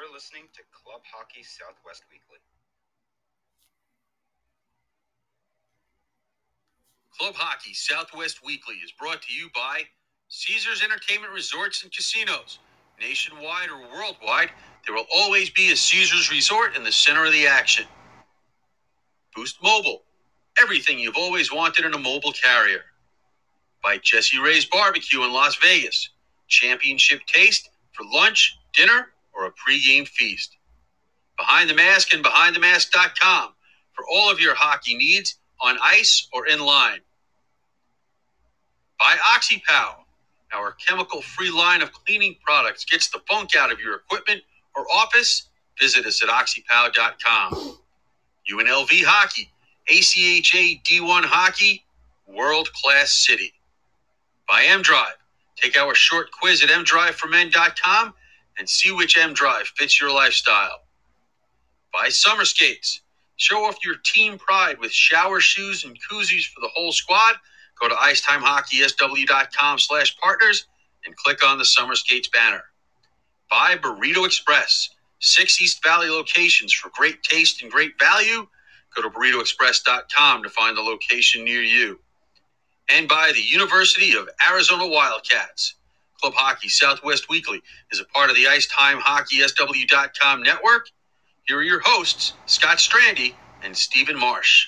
You're listening to Club Hockey Southwest Weekly. Club Hockey Southwest Weekly is brought to you by Caesars Entertainment Resorts and Casinos. Nationwide or worldwide, there will always be a Caesars Resort in the center of the action. Boost Mobile, everything you've always wanted in a mobile carrier. By Jesse Ray's Barbecue in Las Vegas, championship taste for lunch, dinner, or a pregame feast. Behind the Mask and BehindTheMask.com for all of your hockey needs on ice or in line. By OxyPow, our chemical free line of cleaning products gets the funk out of your equipment or office. Visit us at oxypow.com. UNLV Hockey, ACHA D1 Hockey, World Class City. By M Drive, take our short quiz at mdriveformen.com and see which M Drive fits your lifestyle. Buy Summer Skates, show off your team pride with shower shoes and koozies for the whole squad. Go to icetimehockeysw.com slash partners and click on the Summer Skates banner. Buy Burrito Express, six East Valley locations for great taste and great value. Go to burritoexpress.com to find the location near you. And buy the University of Arizona Wildcats. Club Hockey Southwest Weekly is a part of the Ice Time Hockey IcetimeHockeySW.com network. Here are your hosts, Scott Strandy and Stephen Marsh.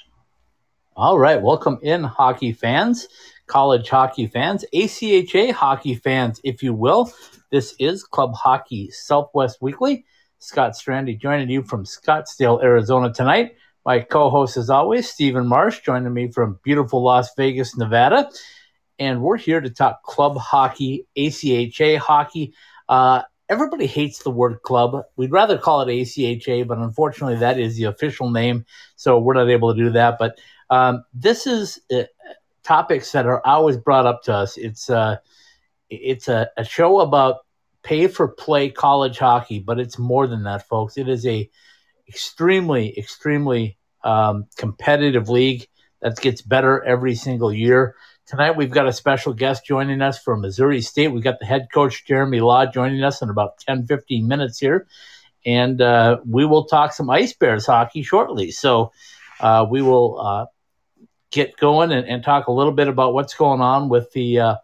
All right, welcome in, hockey fans, college hockey fans, ACHA hockey fans, if you will. This is Club Hockey Southwest Weekly. Scott Strandy joining you from Scottsdale, Arizona tonight. My co host, as always, Stephen Marsh, joining me from beautiful Las Vegas, Nevada. And we're here to talk club hockey, ACHA hockey. Uh, everybody hates the word club. We'd rather call it ACHA, but unfortunately, that is the official name. So we're not able to do that. But um, this is uh, topics that are always brought up to us. It's uh, it's a, a show about pay for play college hockey, but it's more than that, folks. It is a extremely, extremely um, competitive league that gets better every single year. Tonight we've got a special guest joining us from Missouri State. We've got the head coach Jeremy Law joining us in about 10, 15 minutes here. And uh, we will talk some Ice Bears hockey shortly. So uh, we will uh, get going and, and, talk a little bit about what's going on with the uh,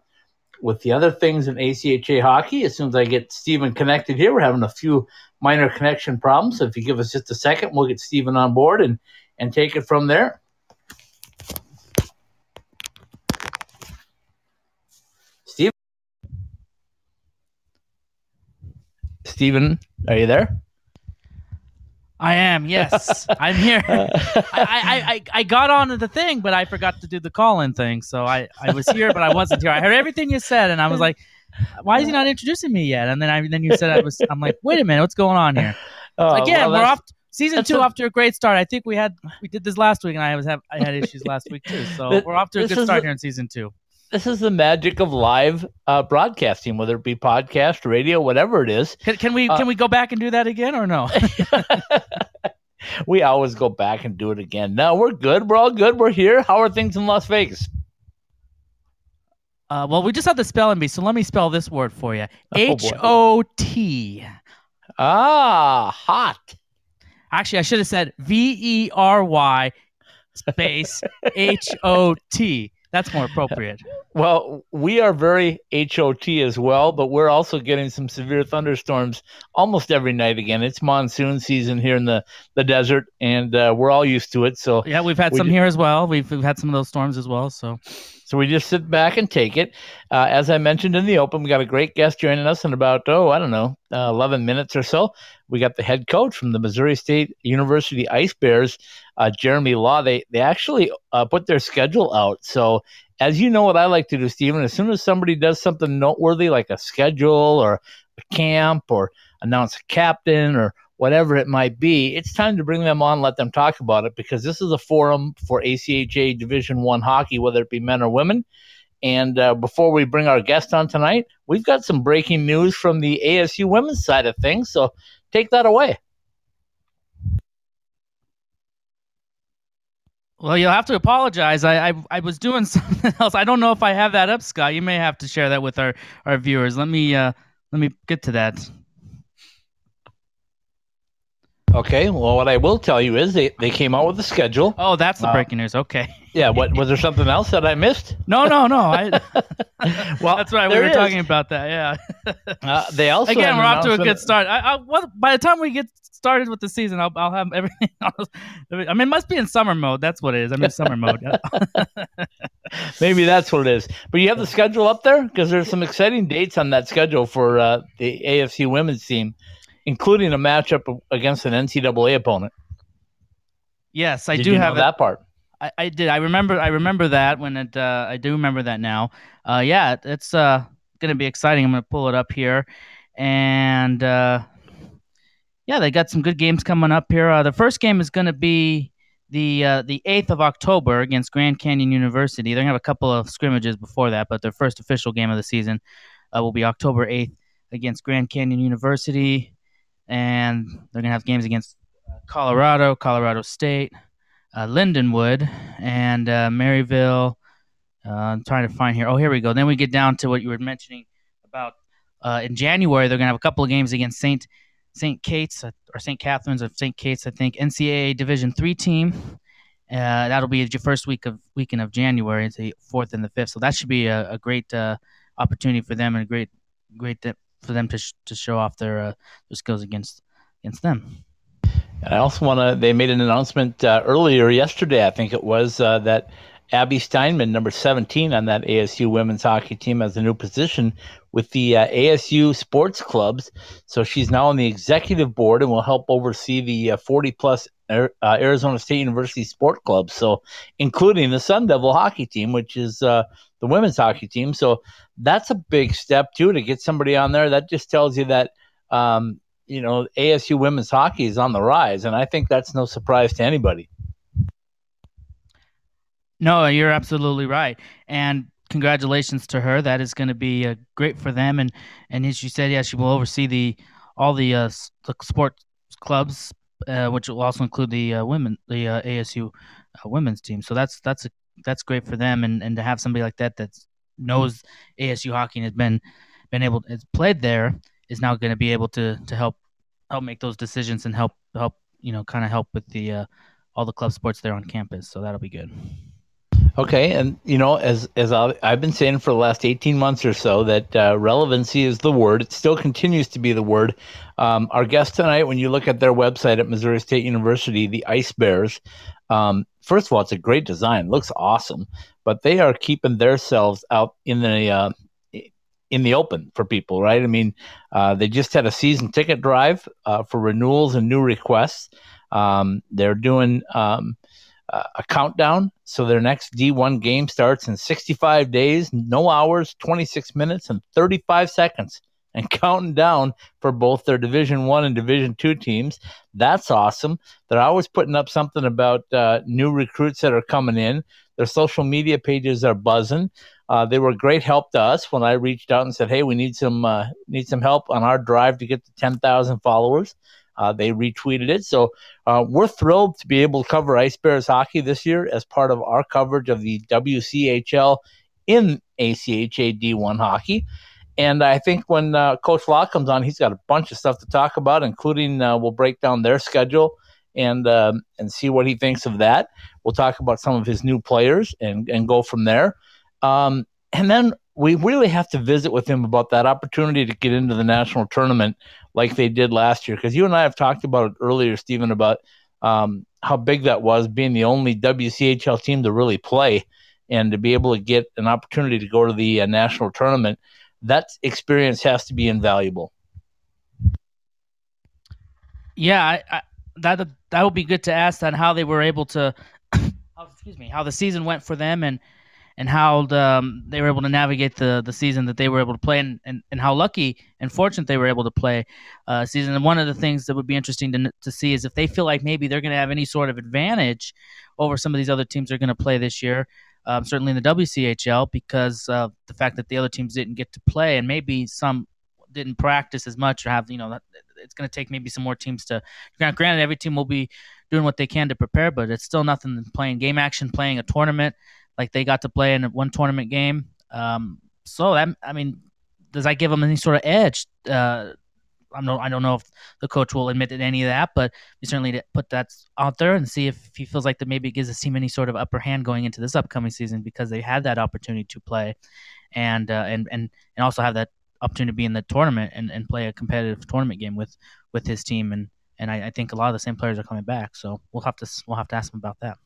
with the other things in ACHA hockey. As soon as I get Stephen connected here, we're having a few minor connection problems. So if you give us just a second, we'll get Stephen on board and and take it from there. Stephen, are you there? I am. Yes, I'm here. Uh, I, I, I, I got on the thing, but I forgot to do the call-in thing. So I, I was here, but I wasn't here. I heard everything you said, and I was like, "Why is he not introducing me yet?" And then I then you said I was. I'm like, "Wait a minute, what's going on here?" Oh, Again, well, we're off. Season two a, off to a great start. I think we had we did this last week, and I was have I had issues last week too. So we're off to a good start here in season two this is the magic of live uh, broadcasting, whether it be podcast, radio, whatever it is. Can, can we uh, can we go back and do that again or no? we always go back and do it again. No, we're good. We're all good. We're here. How are things in Las Vegas? Uh, well, we just have the spelling bee, so let me spell this word for you: H O T. Ah, hot. Actually, I should have said V E R Y space H O T. That's more appropriate. Well, we are very HOT as well, but we're also getting some severe thunderstorms almost every night again. It's monsoon season here in the, the desert, and uh, we're all used to it. So yeah, we've had we some here as well. We've, we've had some of those storms as well. So so we just sit back and take it. Uh, as I mentioned in the open, we got a great guest joining us in about, oh, I don't know, uh, 11 minutes or so. We got the head coach from the Missouri State University Ice Bears, uh, Jeremy Law. They, they actually uh, put their schedule out. So as you know what I like to do, Stephen, as soon as somebody does something noteworthy like a schedule or a camp or announce a captain or whatever it might be, it's time to bring them on, let them talk about it because this is a forum for ACHA Division One hockey, whether it be men or women. And uh, before we bring our guest on tonight, we've got some breaking news from the ASU women's side of things. So take that away. Well, you'll have to apologize. I, I, I was doing something else. I don't know if I have that up, Scott. You may have to share that with our, our viewers. Let me uh let me get to that. Okay. Well, what I will tell you is they, they came out with a schedule. Oh, that's the Uh, breaking news. Okay. Yeah. What was there something else that I missed? No, no, no. I, Well, that's right. We were is. talking about that. Yeah. Uh, they also Again, we're off to a good start. I, I, what, by the time we get started with the season, I'll, I'll have everything. I mean, it must be in summer mode. That's what it is. I'm in summer mode. Maybe that's what it is. But you have the schedule up there because there's some exciting dates on that schedule for uh, the ASU women's team, including a matchup against an NCAA opponent. yes, I Did do have it. that part. I, I did. I remember. I remember that when it. Uh, I do remember that now. Uh, yeah, it- it's uh gonna be exciting. I'm gonna pull it up here, and uh, yeah, they got some good games coming up here. Uh, the first game is gonna be the uh, the eighth of October against Grand Canyon University. They're gonna have a couple of scrimmages before that, but their first official game of the season uh, will be October eighth against Grand Canyon University, and they're gonna have games against uh, Colorado, Colorado State uh, Lindenwood and uh, Maryville. Uh, I'm trying to find here. Oh, here we go. Then we get down to what you were mentioning about uh, in January. They're going to have a couple of games against Saint Saint Kate's uh, or Saint Catherine's or Saint Kate's, I think, NCAA Division three team. That'll be the first week of weekend of January. The fourth and the fifth, so that should be a, a great opportunity for them and a great great for them to sh- to show off their uh, their skills against against them. And I also want to. They made an announcement uh, earlier yesterday, I think it was, uh, that Abby Steinman, number 17 on that ASU women's hockey team, has a new position with the uh, ASU sports clubs. So she's now on the executive board and will help oversee the uh, 40 plus Uh, Arizona State University sport clubs. So, including the Sun Devil hockey team, which is uh, the women's hockey team. So, that's a big step too to get somebody on there. That just tells you that. Um, you know, ASU women's hockey is on the rise, and I think that's no surprise to anybody. No, you're absolutely right. And congratulations to her. That is going to be uh, great for them. And and as you said, yeah, she will oversee the all the uh, the sports clubs, uh, which will also include the uh, women, the uh, ASU uh, women's team. So that's that's a, that's great for them. And, and to have somebody like that that knows ASU hockey and has been been able has played there is now going to be able to to help help make those decisions and help help you know kind of help with the uh, all the club sports there on campus. So that'll be good. Okay, and you know, as as I've been saying for the last eighteen months or so, that uh, relevancy is the word. It still continues to be the word. Um, our guest tonight, when you look at their website at Missouri State University, the Ice Bears. Um, first of all, it's a great design, looks awesome, but they are keeping themselves out in the uh, in the open for people, right? I mean, uh, they just had a season ticket drive uh, for renewals and new requests. Um, they're doing um, uh, a countdown. So their next D1 game starts in 65 days, no hours, 26 minutes, and 35 seconds, and counting down for both their Division One and Division Two teams. That's awesome. They're always putting up something about uh, new recruits that are coming in. Their social media pages are buzzing. Uh, they were great help to us when I reached out and said, "Hey, we need some uh, need some help on our drive to get to 10,000 followers." Uh, they retweeted it, so uh, we're thrilled to be able to cover Ice Bears hockey this year as part of our coverage of the WCHL in ACHA D1 hockey. And I think when uh, Coach Law comes on, he's got a bunch of stuff to talk about, including uh, we'll break down their schedule and um, and see what he thinks of that. We'll talk about some of his new players and and go from there. Um, and then we really have to visit with him about that opportunity to get into the national tournament like they did last year. Because you and I have talked about it earlier, Stephen, about um, how big that was being the only WCHL team to really play and to be able to get an opportunity to go to the uh, national tournament. That experience has to be invaluable. Yeah, I, I, that that would be good to ask that how they were able to, excuse me, how the season went for them and and how the, um, they were able to navigate the the season that they were able to play and, and, and how lucky and fortunate they were able to play uh, season. And one of the things that would be interesting to to see is if they feel like maybe they're going to have any sort of advantage over some of these other teams they're going to play this year. Um, certainly in the WCHL because of the fact that the other teams didn't get to play and maybe some didn't practice as much or have you know it's going to take maybe some more teams to granted every team will be doing what they can to prepare but it's still nothing than playing game action playing a tournament like they got to play in one tournament game um, so that i mean does that give them any sort of edge uh, I don't I don't know if the coach will admit to any of that, but we certainly put that out there and see if he feels like that maybe it gives his team any sort of upper hand going into this upcoming season because they had that opportunity to play, and uh, and and and also have that opportunity to be in the tournament and, and play a competitive tournament game with with his team and and I, I think a lot of the same players are coming back. So we'll have to we'll have to ask him about that.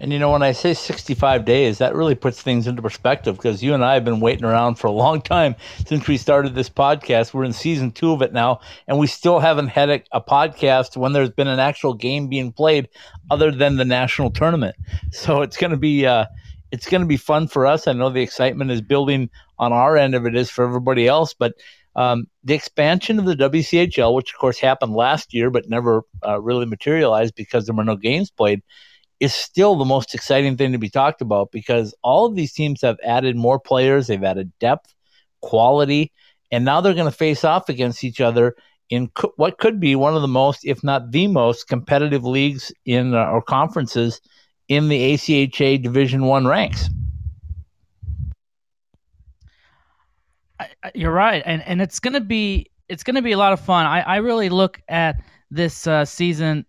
And you know, when I say 65 days, that really puts things into perspective because you and I have been waiting around for a long time since we started this podcast. We're in season two of it now, and we still haven't had a, a podcast when there's been an actual game being played other than the national tournament. So it's going to be uh, it's going to be fun for us. I know the excitement is building on our end of it is for everybody else, but um, the expansion of the WCHL, which of course happened last year but never uh, really materialized because there were no games played is still the most exciting thing to be talked about because all of these teams have added more players, they've added depth, quality, and now they're going to face off against each other in co- what could be one of the most, if not the most, competitive leagues in uh, or conferences in the ACHA Division One ranks. I, I, you're right, and and it's gonna be it's gonna be a lot of fun. I, I really look at this uh, season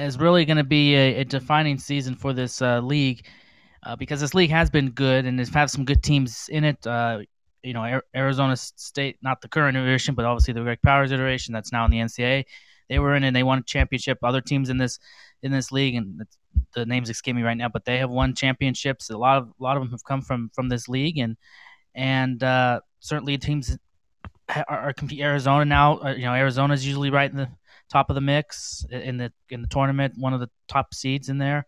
is really going to be a, a, defining season for this uh, league uh, because this league has been good and has had some good teams in it. Uh, you know, Arizona State, not the current iteration, but obviously the Greg Powers iteration that's now in the NCAA. They were in and they won a championship. Other teams in this in this league, and the names escape me right now, but they have won championships. A lot of a lot of them have come from from this league, and and uh, certainly teams are, are. Arizona now, uh, you know, Arizona is usually right in the top of the mix in the in the tournament, one of the top seeds in there.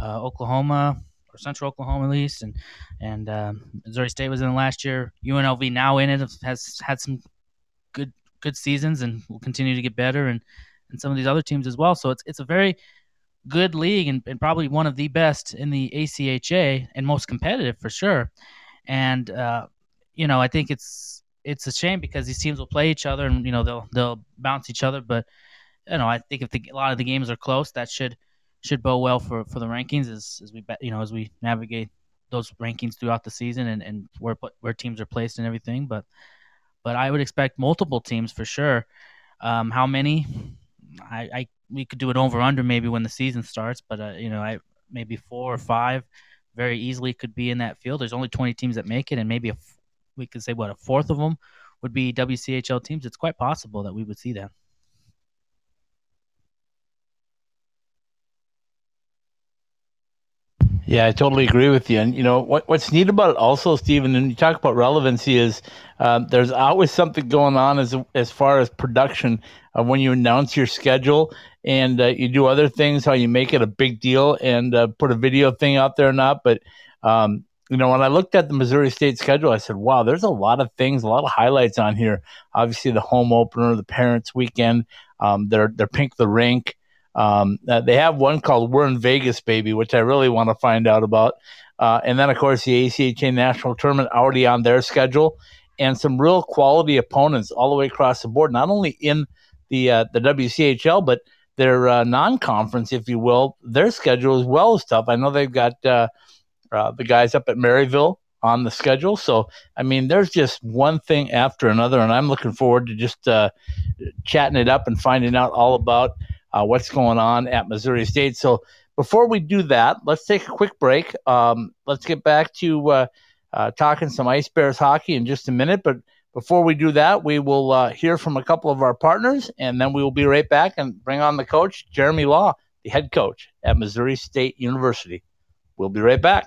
Uh, Oklahoma or Central Oklahoma at least, and and um, Missouri State was in last year. UNLV now in it has had some good good seasons and will continue to get better, and and some of these other teams as well. So it's it's a very good league and, and probably one of the best in the ACHA and most competitive for sure. And uh, you know, I think it's it's a shame because these teams will play each other and you know they'll they'll bounce each other, but you know, I think if the, a lot of the games are close, that should should bode well for, for the rankings as, as we you know as we navigate those rankings throughout the season and, and where where teams are placed and everything. But but I would expect multiple teams for sure. Um, how many? I, I we could do it over under maybe when the season starts, but uh, you know I maybe four or five very easily could be in that field. There's only 20 teams that make it, and maybe a, we could say what a fourth of them would be WCHL teams. It's quite possible that we would see that. Yeah, I totally agree with you. And you know what, what's neat about it also, Stephen, and you talk about relevancy is um, there's always something going on as as far as production uh, when you announce your schedule and uh, you do other things, how you make it a big deal and uh, put a video thing out there or not. But um, you know, when I looked at the Missouri State schedule, I said, "Wow, there's a lot of things, a lot of highlights on here. Obviously, the home opener, the Parents Weekend, um, their Pink the Rink." Um, uh, they have one called We're in Vegas, Baby, which I really want to find out about. Uh, and then, of course, the ACHA National Tournament already on their schedule, and some real quality opponents all the way across the board, not only in the uh, the WCHL, but their uh, non-conference, if you will, their schedule as well as tough. I know they've got uh, uh, the guys up at Maryville on the schedule. So, I mean, there's just one thing after another, and I'm looking forward to just chatting it up and finding out all about uh, what's going on at Missouri State. So before we do that, let's take a quick break. Um, let's get back to uh, uh, talking some Ice Bears hockey in just a minute. But before we do that, we will uh, hear from a couple of our partners, and then we will be right back and bring on the coach, Jeremy Law, the head coach at Missouri State University. We'll be right back.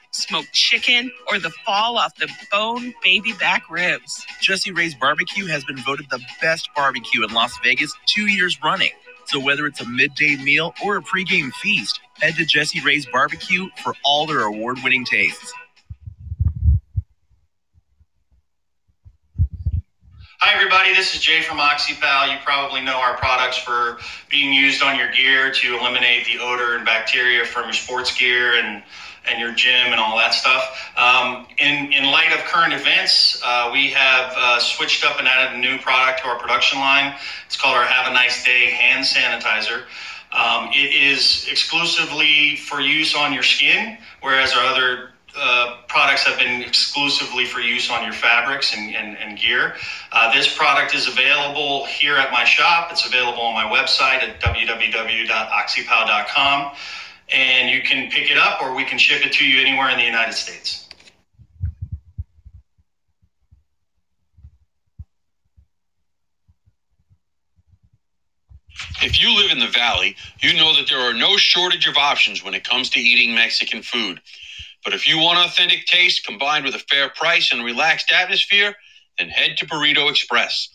smoked chicken, or the fall off the bone baby back ribs. Jesse Ray's Barbecue has been voted the best barbecue in Las Vegas two years running. So whether it's a midday meal or a pregame feast, head to Jesse Ray's Barbecue for all their award-winning tastes. Hi, everybody. This is Jay from OxyPow. You probably know our products for being used on your gear to eliminate the odor and bacteria from your sports gear and and your gym and all that stuff. Um, in in light of current events, uh, we have uh, switched up and added a new product to our production line. It's called our Have a Nice Day hand sanitizer. Um, it is exclusively for use on your skin, whereas our other uh, products have been exclusively for use on your fabrics and, and, and gear. Uh, this product is available here at my shop. It's available on my website at www.oxypow.com. And you can pick it up or we can ship it to you anywhere in the United States. If you live in the Valley, you know that there are no shortage of options when it comes to eating Mexican food. But if you want authentic taste combined with a fair price and relaxed atmosphere, then head to Burrito Express.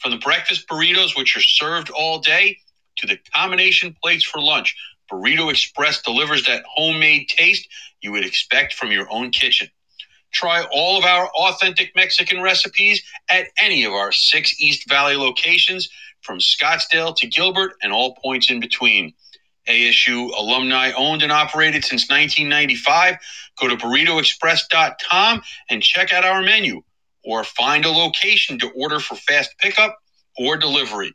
From the breakfast burritos, which are served all day, to the combination plates for lunch, Burrito Express delivers that homemade taste you would expect from your own kitchen. Try all of our authentic Mexican recipes at any of our six East Valley locations, from Scottsdale to Gilbert and all points in between. ASU alumni owned and operated since 1995. Go to burritoexpress.com and check out our menu or find a location to order for fast pickup or delivery.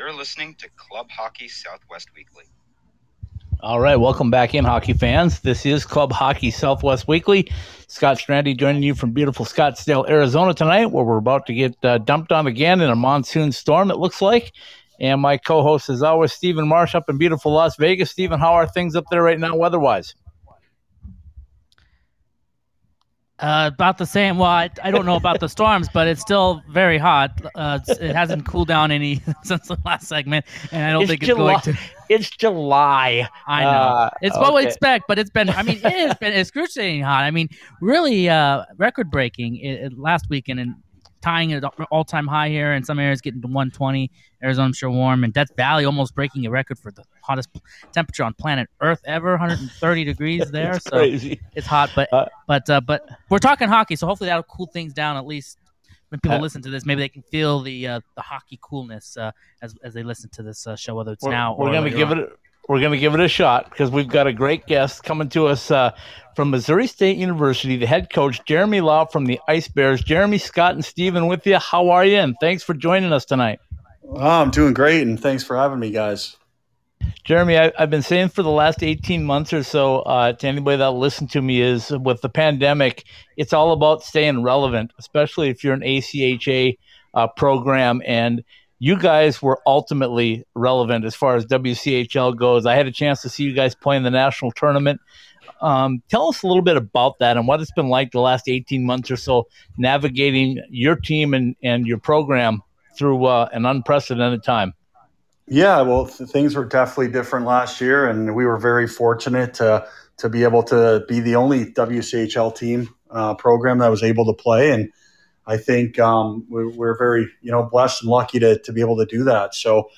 You're listening to Club Hockey Southwest Weekly. All right, welcome back in, hockey fans. This is Club Hockey Southwest Weekly. Scott Strandy joining you from beautiful Scottsdale, Arizona tonight, where we're about to get uh, dumped on again in a monsoon storm, it looks like. And my co host, as always, Stephen Marsh up in beautiful Las Vegas. Stephen, how are things up there right now weather wise? Uh, about the same. Well, I, I don't know about the storms, but it's still very hot. Uh, it hasn't cooled down any since the last segment, and I don't think it's going to. It's July. I know. Uh, it's what we expect, but it's been. I mean, it has been excruciating hot. I mean, really uh, record breaking last weekend and tying an all time high here in some areas, getting to 120. Arizona, I'm sure warm, and Death Valley almost breaking a record for the hottest temperature on planet Earth ever, 130 degrees there. It's so crazy. it's hot, but Uh, but uh, but we're talking hockey, so hopefully that'll cool things down at least. When people Uh, listen to this, maybe they can feel the uh, the hockey coolness uh, as as they listen to this uh, show, whether it's We're, now we're or gonna give on. it. We're gonna give it a shot because we've got a great guest coming to us uh, from Missouri State University. The head coach Jeremy Law from the Ice Bears. Jeremy, Scott, and Steven with you. How are you? And thanks for joining us tonight. Oh, I'm doing great, and thanks for having me, guys. Jeremy, I, I've been saying for the last 18 months or so uh, to anybody that listened to me is with the pandemic, it's all about staying relevant, especially if you're an ACHA uh, program. And you guys were ultimately relevant as far as WCHL goes. I had a chance to see you guys play in the national tournament. Um, tell us a little bit about that and what it's been like the last 18 months or so navigating your team and, and your program through uh, an unprecedented time. Yeah, well, th- things were definitely different last year, and we were very fortunate to to be able to be the only WCHL team uh, program that was able to play, and I think um, we're, we're very you know blessed and lucky to to be able to do that. So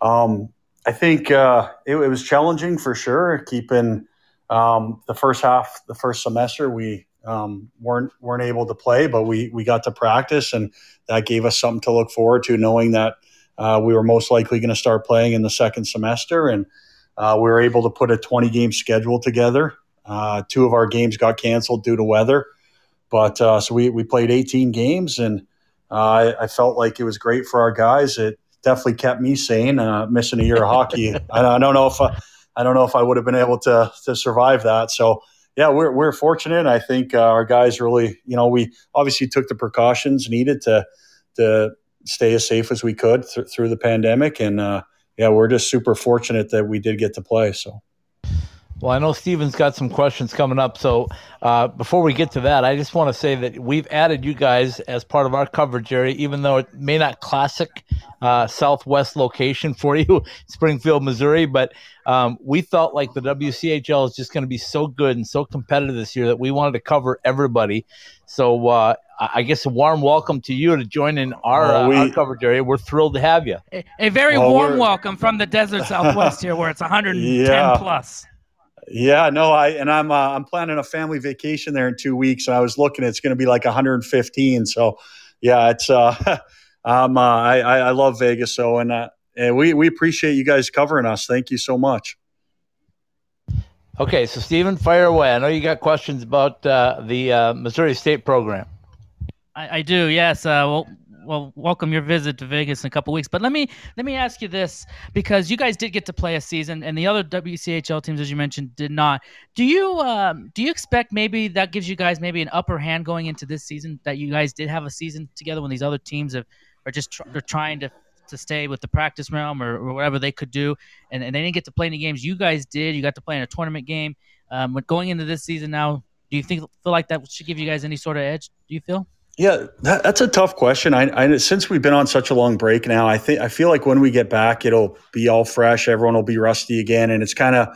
um, I think uh, it, it was challenging for sure, keeping um, the first half, the first semester, we um, weren't weren't able to play, but we we got to practice, and that gave us something to look forward to, knowing that uh, we were most likely going to start playing in the second semester, and uh, we were able to put a 20 game schedule together. Uh, two of our games got canceled due to weather, But uh, so we we played 18 games, and uh, I, I, felt like it was great for our guys. It definitely kept me sane. Uh, missing a year of hockey, I, I, don't know if I, I don't know if I would have been able to to survive that. So yeah, we're, we're fortunate. I think uh, our guys really, you know, we obviously took the precautions needed to to stay as safe as we could th- through the pandemic, and uh, yeah, we're just super fortunate that we did get to play. So. Well, I know Steven's got some questions coming up. So uh, before we get to that, I just want to say that we've added you guys as part of our coverage area, even though it may not classic uh, Southwest location for you, Springfield, Missouri. But um, we felt like the WCHL is just going to be so good and so competitive this year that we wanted to cover everybody. So uh, I guess a warm welcome to you to join in our, well, we, uh, our coverage area. We're thrilled to have you. A, a very well, warm welcome from the desert Southwest here, where it's 110 yeah. plus. Yeah, no, I and I'm uh, I'm planning a family vacation there in two weeks, and I was looking, it's going to be like 115. So, yeah, it's uh, um, uh, I I love Vegas, so and uh, and we we appreciate you guys covering us. Thank you so much. Okay, so Stephen, fire away. I know you got questions about uh, the uh, Missouri State program. I, I do, yes. Uh, well, well, welcome your visit to Vegas in a couple weeks. But let me let me ask you this because you guys did get to play a season, and the other WCHL teams, as you mentioned, did not. Do you um, do you expect maybe that gives you guys maybe an upper hand going into this season that you guys did have a season together when these other teams have are just tr- they're trying to to stay with the practice realm or, or whatever they could do, and, and they didn't get to play any games. You guys did. You got to play in a tournament game. Um, going into this season now, do you think feel like that should give you guys any sort of edge? Do you feel? Yeah, that, that's a tough question. I, I, since we've been on such a long break now, I think I feel like when we get back, it'll be all fresh. Everyone will be rusty again, and it's kind of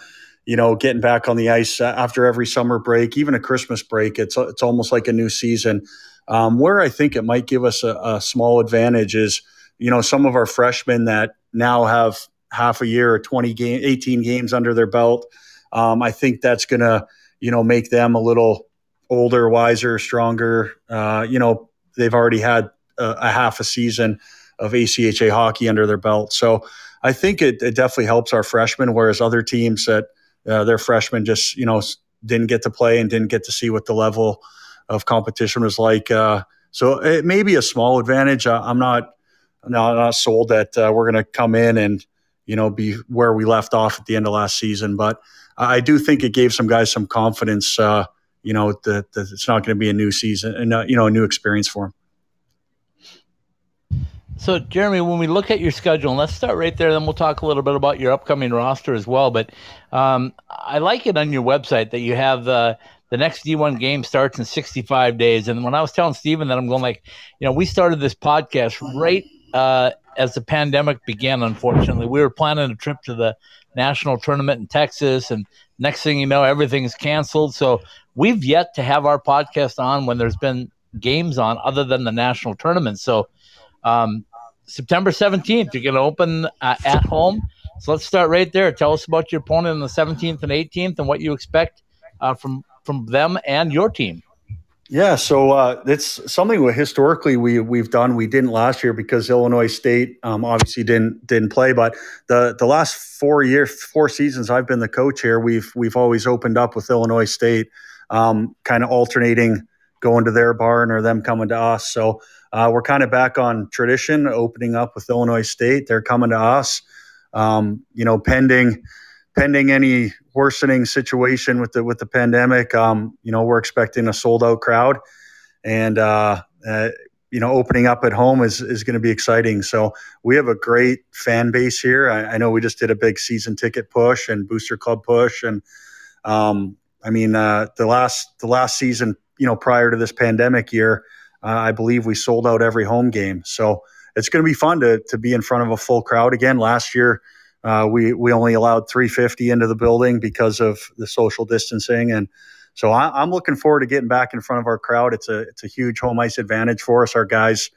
you know getting back on the ice after every summer break, even a Christmas break. It's it's almost like a new season. Um, where I think it might give us a, a small advantage is you know some of our freshmen that now have half a year or 20 game 18 games under their belt um, i think that's going to you know make them a little older, wiser, stronger. Uh, you know, they've already had a, a, half a season of ACHA hockey under their belt. So I think it, it definitely helps our freshmen, whereas other teams that uh, their freshmen just, you know, didn't get to play and didn't get to see what the level of competition was like. Uh, so it may be a small advantage. I'm not, not, not sold that uh, we're going to come in and, you know, be where we left off at the end of last season. But I do think it gave some guys some confidence uh, you know that, that it's not going to be a new season and uh, you know a new experience for him. So, Jeremy, when we look at your schedule, and let's start right there, then we'll talk a little bit about your upcoming roster as well. But um, I like it on your website that you have the the next D1 game starts in 65 days. And when I was telling Steven that, I'm going like, you know, we started this podcast right uh, as the pandemic began. Unfortunately, we were planning a trip to the national tournament in Texas, and next thing you know, everything's canceled. So we've yet to have our podcast on when there's been games on other than the national tournament. So um, September 17th, you're going to open uh, at home. So let's start right there. Tell us about your opponent on the 17th and 18th and what you expect uh, from from them and your team. Yeah, so uh, it's something we historically we we've done. We didn't last year because Illinois State um, obviously didn't didn't play. But the the last four years, four seasons I've been the coach here, we've we've always opened up with Illinois State um, kind of alternating going to their barn or them coming to us. So uh, we're kind of back on tradition, opening up with Illinois State. They're coming to us. Um, you know, pending pending any worsening situation with the with the pandemic. Um, you know, we're expecting a sold out crowd, and uh, uh, you know, opening up at home is is going to be exciting. So we have a great fan base here. I, I, know we just did a big season ticket push and booster club push, and um, I mean, uh, the last the last season, you know, prior to this pandemic year, uh, I believe we sold out every home game. So it's going to be fun to to be in front of a full crowd again. Last year, uh, we we only allowed 350 into the building because of the social distancing, and so I, am looking forward to getting back in front of our crowd. It's a it's a huge home ice advantage for us. Our guys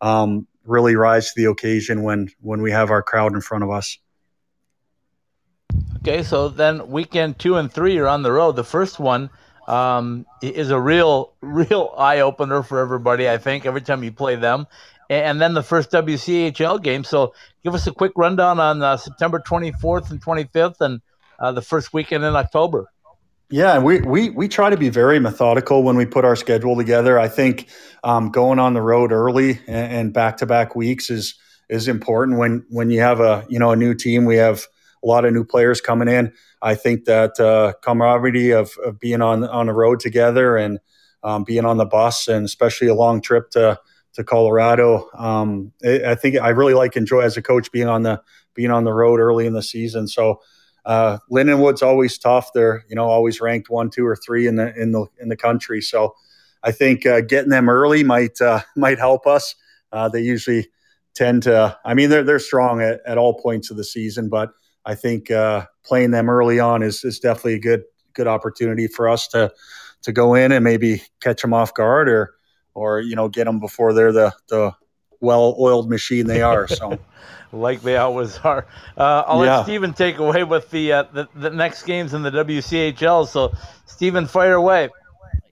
um, really rise to the occasion when when we have our crowd in front of us. Okay, so then weekend two and three are on the road. The first one um, is a real, real eye opener for everybody. I think every time you play them, and then the first WCHL game. So give us a quick rundown on uh, September 24th and 25th, and uh, the first weekend in October. Yeah, we, we we try to be very methodical when we put our schedule together. I think um, going on the road early and back to back weeks is is important when when you have a you know a new team. We have a lot of new players coming in. I think that uh, camaraderie of, of being on on the road together and um, being on the bus and especially a long trip to to Colorado. Um, I think I really like enjoy as a coach being on the being on the road early in the season. So uh, Lindenwood's always tough. They're you know always ranked one, two, or three in the in the in the country. So I think uh, getting them early might uh, might help us. Uh, they usually tend to. I mean, they're they're strong at, at all points of the season, but I think uh, playing them early on is is definitely a good good opportunity for us to to go in and maybe catch them off guard or or you know get them before they're the the well oiled machine they are. So. like they always are. Uh, I'll yeah. let Stephen take away with the, uh, the the next games in the WCHL. So, Stephen, fire away.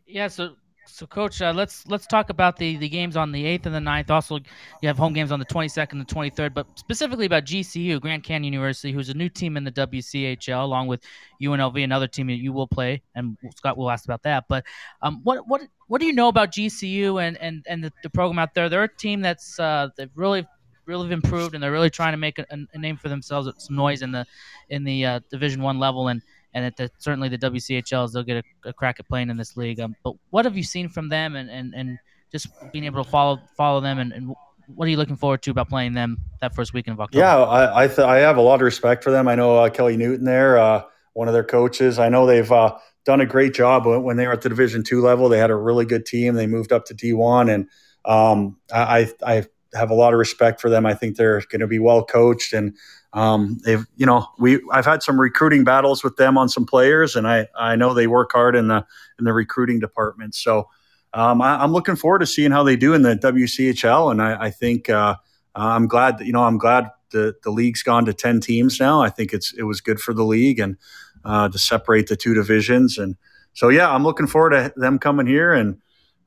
Yeah. So, so coach, uh, let's let's talk about the the games on the eighth and the 9th. Also, you have home games on the twenty second and twenty third. But specifically about GCU, Grand Canyon University, who's a new team in the WCHL, along with UNLV, another team that you will play, and Scott will ask about that. But um, what what what do you know about GCU and and and the, the program out there? They're a team that's uh, they've really really improved, and they're really trying to make a, a name for themselves, some noise in the in the uh, Division One level, and and at the, certainly the WCHLs they'll get a, a, crack at playing in this league. Um, but what have you seen from them, and, and, and just being able to follow follow them, and, and what are you looking forward to about playing them that first weekend of October? Yeah, I I, th- I have a lot of respect for them. I know uh, Kelly Newton there, uh, one of their coaches. I know they've uh, done a great job when they were at the Division two level. They had a really good team. They moved up to D one, and um, I I have a lot of respect for them. I think they're going to be well coached, and um, they've you know we I've had some recruiting battles with them on some players, and I I know they work hard in the in the recruiting department. So um, I, am looking forward to seeing how they do in the WCHL, and I, I think uh, I'm glad that you know I'm glad the the league's gone to ten teams now. I think it's it was good for the league and uh, to separate the two divisions, and so yeah, I'm looking forward to them coming here, and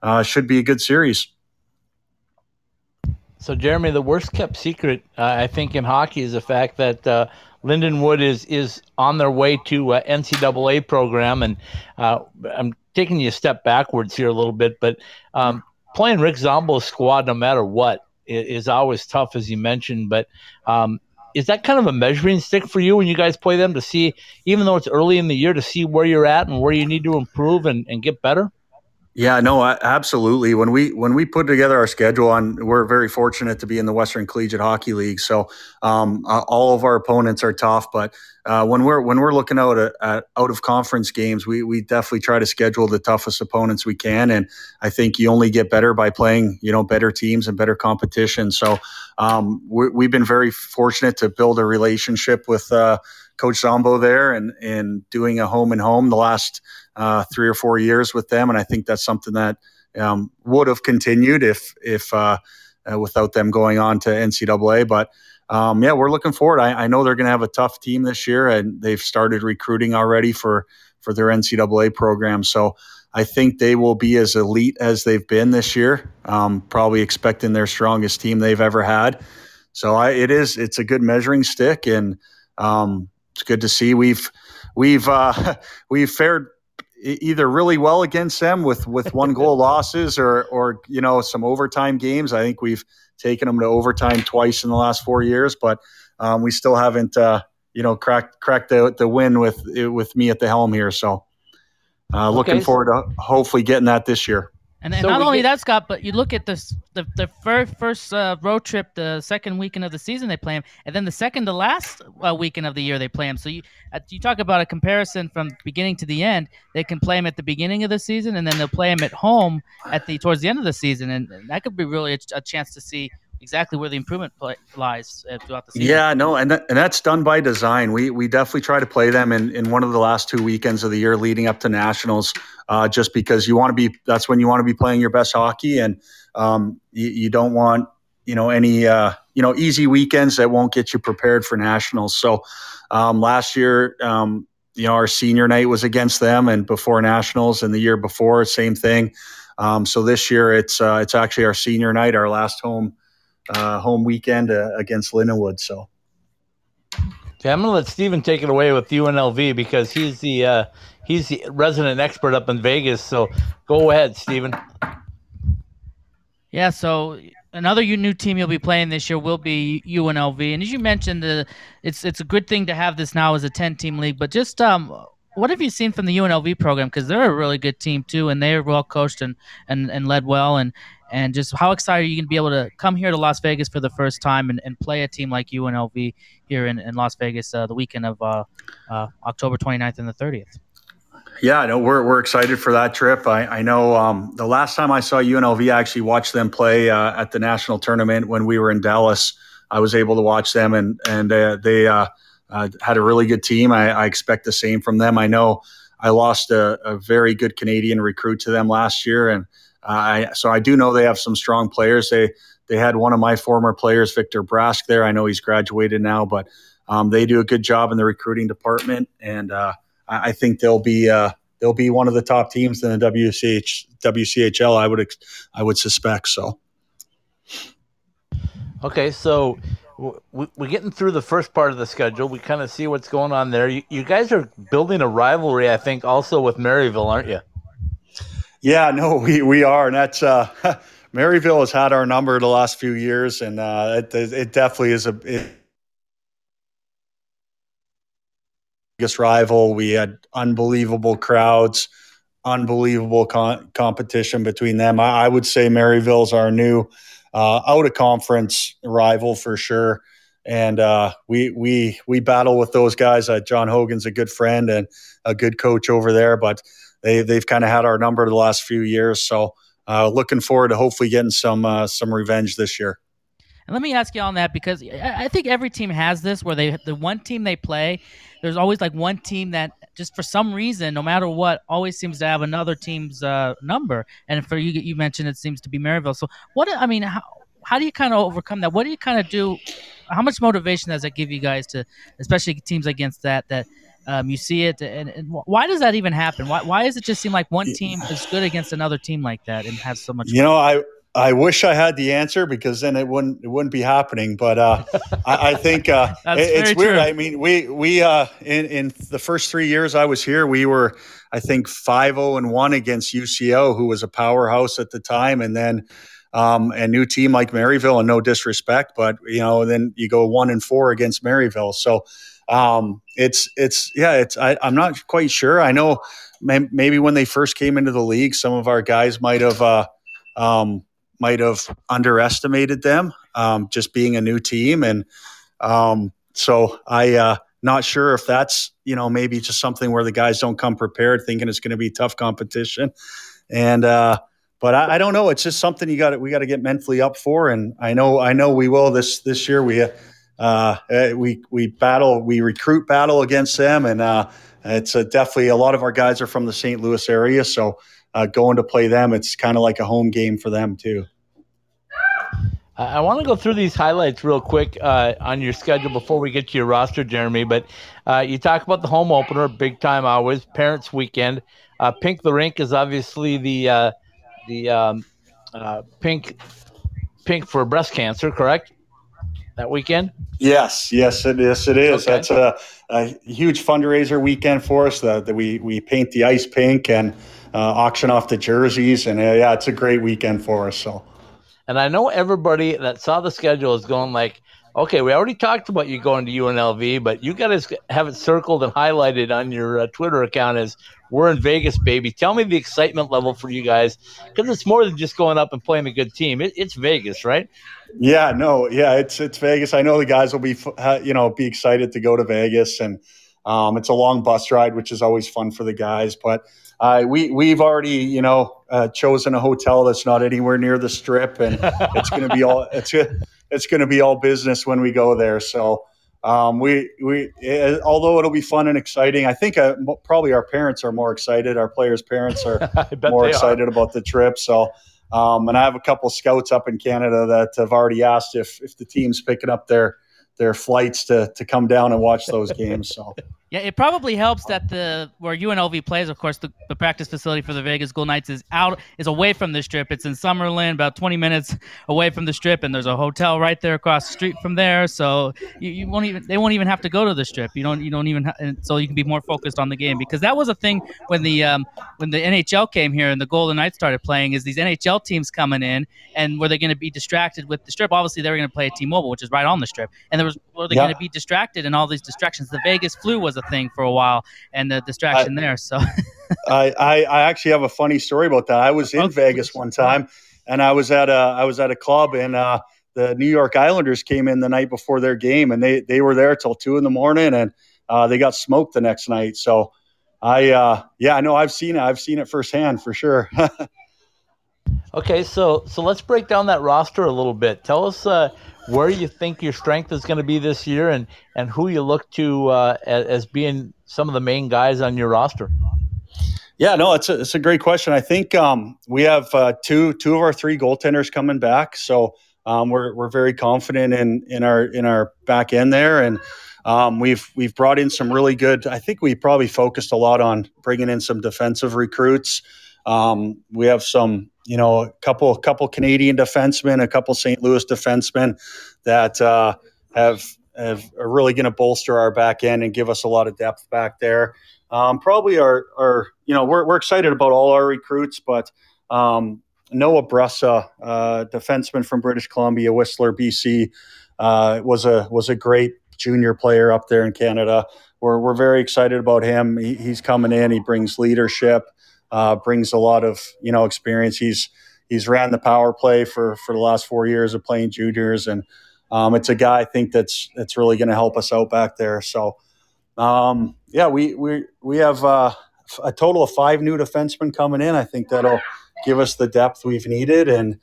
uh, should be a good series. So, Jeremy, the worst kept secret, uh, I think, in hockey is the fact that uh, Lindenwood is is on their way to uh, NCAA program, and uh, I'm taking you a step backwards here a little bit, but um, playing Rick Zombo's squad, no matter what, is, always tough, as you mentioned. But um, is that kind of a measuring stick for you when you guys play them to see, even though it's early in the year, to see where you're at and where you need to improve and, and get better? Yeah, no, absolutely. When we when we put together our schedule, on we're very fortunate to be in the Western Collegiate Hockey League. So um, all of our opponents are tough, but uh, when we're when we're looking out at, at, out of conference games, we we definitely try to schedule the toughest opponents we can, and I think you only get better by playing you know better teams and better competition. So um, we have been very fortunate to build a relationship with. Uh, Coach Zombo there and and doing a home and home the last uh, three or four years with them, and I think that's something that um, would have continued if if uh, uh, without them going on to NCAA. But um, yeah, we're looking forward. I, I know they're going to have a tough team this year, and they've started recruiting already for for their NCAA program. So I think they will be as elite as they've been this year. Um, probably expecting their strongest team they've ever had. So I, it is it's a good measuring stick, and um, it's good to see we've we've uh, we've fared either really well against them with with one goal losses or or you know some overtime games. I think we've taken them to overtime twice in the last four years, but um, we still haven't uh, you know cracked cracked the the win with with me at the helm here. So uh, looking okay. forward to hopefully getting that this year. And, and so not only get, that, Scott, but you look at this the the first first uh, road trip, the second weekend of the season they play them, and then the second to last uh, weekend of the year they play them. So you uh, you talk about a comparison from beginning to the end. They can play them at the beginning of the season, and then they'll play them at home at the towards the end of the season, and, and that could be really a, a chance to see exactly where the improvement lies uh, throughout the season. Yeah, no, and and that's done by design. We we definitely try to play them in, in one of the last two weekends of the year leading up to nationals, uh, just because you want to be. That's when you want to be playing your best hockey, and um, you, you, don't want you know any uh, you know easy weekends that won't get you prepared for nationals. So um, last year. Um, you know, our senior night was against them, and before nationals, and the year before, same thing. Um, so this year, it's uh, it's actually our senior night, our last home uh, home weekend uh, against Lindenwood. So. Okay, I'm gonna let Steven take it away with UNLV because he's the uh, he's the resident expert up in Vegas. So go ahead, Steven. Yeah, so another new team you'll be playing this year will be UNLV, and as you mentioned, the it's it's a good thing to have this now as a ten team league. But just um, what have you seen from the UNLV program? Because they're a really good team too, and they're well coached and, and, and led well. And and just how excited are you going to be able to come here to Las Vegas for the first time and, and play a team like UNLV here in, in Las Vegas uh, the weekend of uh, uh, October 29th and the 30th? Yeah, no, we're, we're excited for that trip. I, I know um, the last time I saw UNLV, I actually watched them play uh, at the national tournament when we were in Dallas. I was able to watch them, and and uh, they uh, had a really good team. I, I, expect the same from them. I know I lost a, a very good Canadian recruit to them last year, and So I do know they have some strong players. They they had one of my former players, Victor Brask, there. I know he's graduated now, but um, they do a good job in the recruiting department, and uh, I, I, think they'll be uh, they'll be one of the top teams in the WCH, WCHL. I would I would suspect so. Okay, so we, are getting through the first part of the schedule. We kind of see what's going on there. You, guys are building a rivalry, I think, also with Maryville, aren't you? Yeah, no, we, we are. And that's uh, Maryville has had our number the last few years, and uh, it, it definitely is a it, biggest rival. We had unbelievable crowds, unbelievable con- competition between them. I, I would say Maryville's our new uh, out of conference rival for sure. And uh, we we we battle with those guys. Uh, John Hogan's a good friend and a good coach over there, but they they've kind of had our number the last few years. So uh, looking forward to hopefully getting some uh, some revenge this year. And let me ask you on that because I think every team has this where they the one team they play, there's always like one team that just for some reason, no matter what, always seems to have another team's uh, number. And for you, you mentioned it seems to be Maryville. So what? I mean, how how do you kind of overcome that? What do you kind of do? How much motivation does that give you guys to, especially teams against that that um, you see it, and, and, why does that even happen? Why, why does it just seem like one team is good against another team like that and has so much? You know, I I wish I had the answer because then it wouldn't it wouldn't be happening. But uh, I, I, think uh, it, it's weird. True. I mean, we we uh, in in the first three years I was here, we were I think five zero oh and one against UCO, who was a powerhouse at the time, and then um, a new team like Maryville. And no disrespect, but you know, then you go one and four against Maryville. So um, it's it's yeah, it's I, I'm not quite sure. I know maybe when they first came into the league, some of our guys might have. Uh, um, might have underestimated them, um, just being a new team. And um, so I uh, not sure if that's you know maybe just something where the guys don't come prepared, thinking it's going to be tough competition. And uh, but I, I, don't know. It's just something you got we got to get mentally up for. And I know I know we will this this year. We uh, eh, we we battle we recruit battle against them, and uh, it's definitely a lot of our guys are from the St. Louis area, so. Uh, going to play them, it's kind of like a home game for them too. I want to go through these highlights real quick uh, on your schedule before we get to your roster, Jeremy. But uh, you talk about the home opener, big time always, Parents Weekend. Uh, Pink the Rink is obviously the uh, the um, uh, pink pink for breast cancer, correct? That weekend. Yes, yes, it is. It is. Okay. That's a, a, huge fundraiser weekend for us. That we we paint the ice pink and uh, auction off the jerseys, and yeah, it's a great weekend for us. So. And I know everybody that saw the schedule is going like, okay, we already talked about you going to UNLV, but you got to have it circled and highlighted on your uh, Twitter account as we're in Vegas, baby. Tell me the excitement level for you guys because it's more than just going up and playing a good team. It, it's Vegas, right? Yeah, no, yeah, it's it's Vegas. I know the guys will be, you know, be excited to go to Vegas, and um, it's a long bus ride, which is always fun for the guys, but uh, we we've already you know uh, chosen a hotel that's not anywhere near the strip, and it's going to be all it's it's going to be all business when we go there. So um, we we it, although it'll be fun and exciting, I think uh, probably our parents are more excited. Our players' parents are more excited are. about the trip. So. Um, and I have a couple scouts up in Canada that have already asked if, if the team's picking up their their flights to to come down and watch those games. So Yeah, it probably helps that the where UNLV plays, of course, the, the practice facility for the Vegas Golden Knights is out is away from the strip. It's in Summerlin, about 20 minutes away from the strip, and there's a hotel right there across the street from there. So you, you won't even they won't even have to go to the strip. You don't you don't even ha- so you can be more focused on the game because that was a thing when the um, when the NHL came here and the Golden Knights started playing. Is these NHL teams coming in and were they going to be distracted with the strip? Obviously, they were going to play at T-Mobile, which is right on the strip, and there was were they Yeah. going to be distracted and all these distractions? The Vegas flu was a thing for a while, and the distraction there. So I, I I actually have a funny story about that. I was in Okay. Vegas one time, and I was at a I was at a club, and uh, the New York Islanders came in the night before their game, and they they were there till two in the morning, and uh, they got smoked the next night. So I uh, yeah, I know I've seen it. I've seen it firsthand for sure. Okay, so so let's break down that roster a little bit. Tell us uh, where you think your strength is going to be this year, and and who you look to uh, as, as being some of the main guys on your roster. Yeah, no, it's a, it's a great question. I think um, we have uh, two two of our three goaltenders coming back, so um, we're we're very confident in in our in our back end there, and um, we've we've brought in some really good. I think we probably focused a lot on bringing in some defensive recruits. Um, we have some, you know, a couple a couple Canadian defensemen, a couple St. Louis defensemen that uh, have have are really going to bolster our back end and give us a lot of depth back there. Um, probably our, our, you know, we're, we're excited about all our recruits, but um, Noah Brussa, uh, defenseman from British Columbia, Whistler, BC, uh, was a was a great junior player up there in Canada. We're, we're very excited about him. He, he's coming in. He brings leadership, uh, brings a lot of you know experience. He's he's ran the power play for for the last four years of playing juniors, and um, it's a guy I think that's that's really going to help us out back there. So. Um, yeah, we we we have uh, a total of five new defensemen coming in. I think that'll give us the depth we've needed, and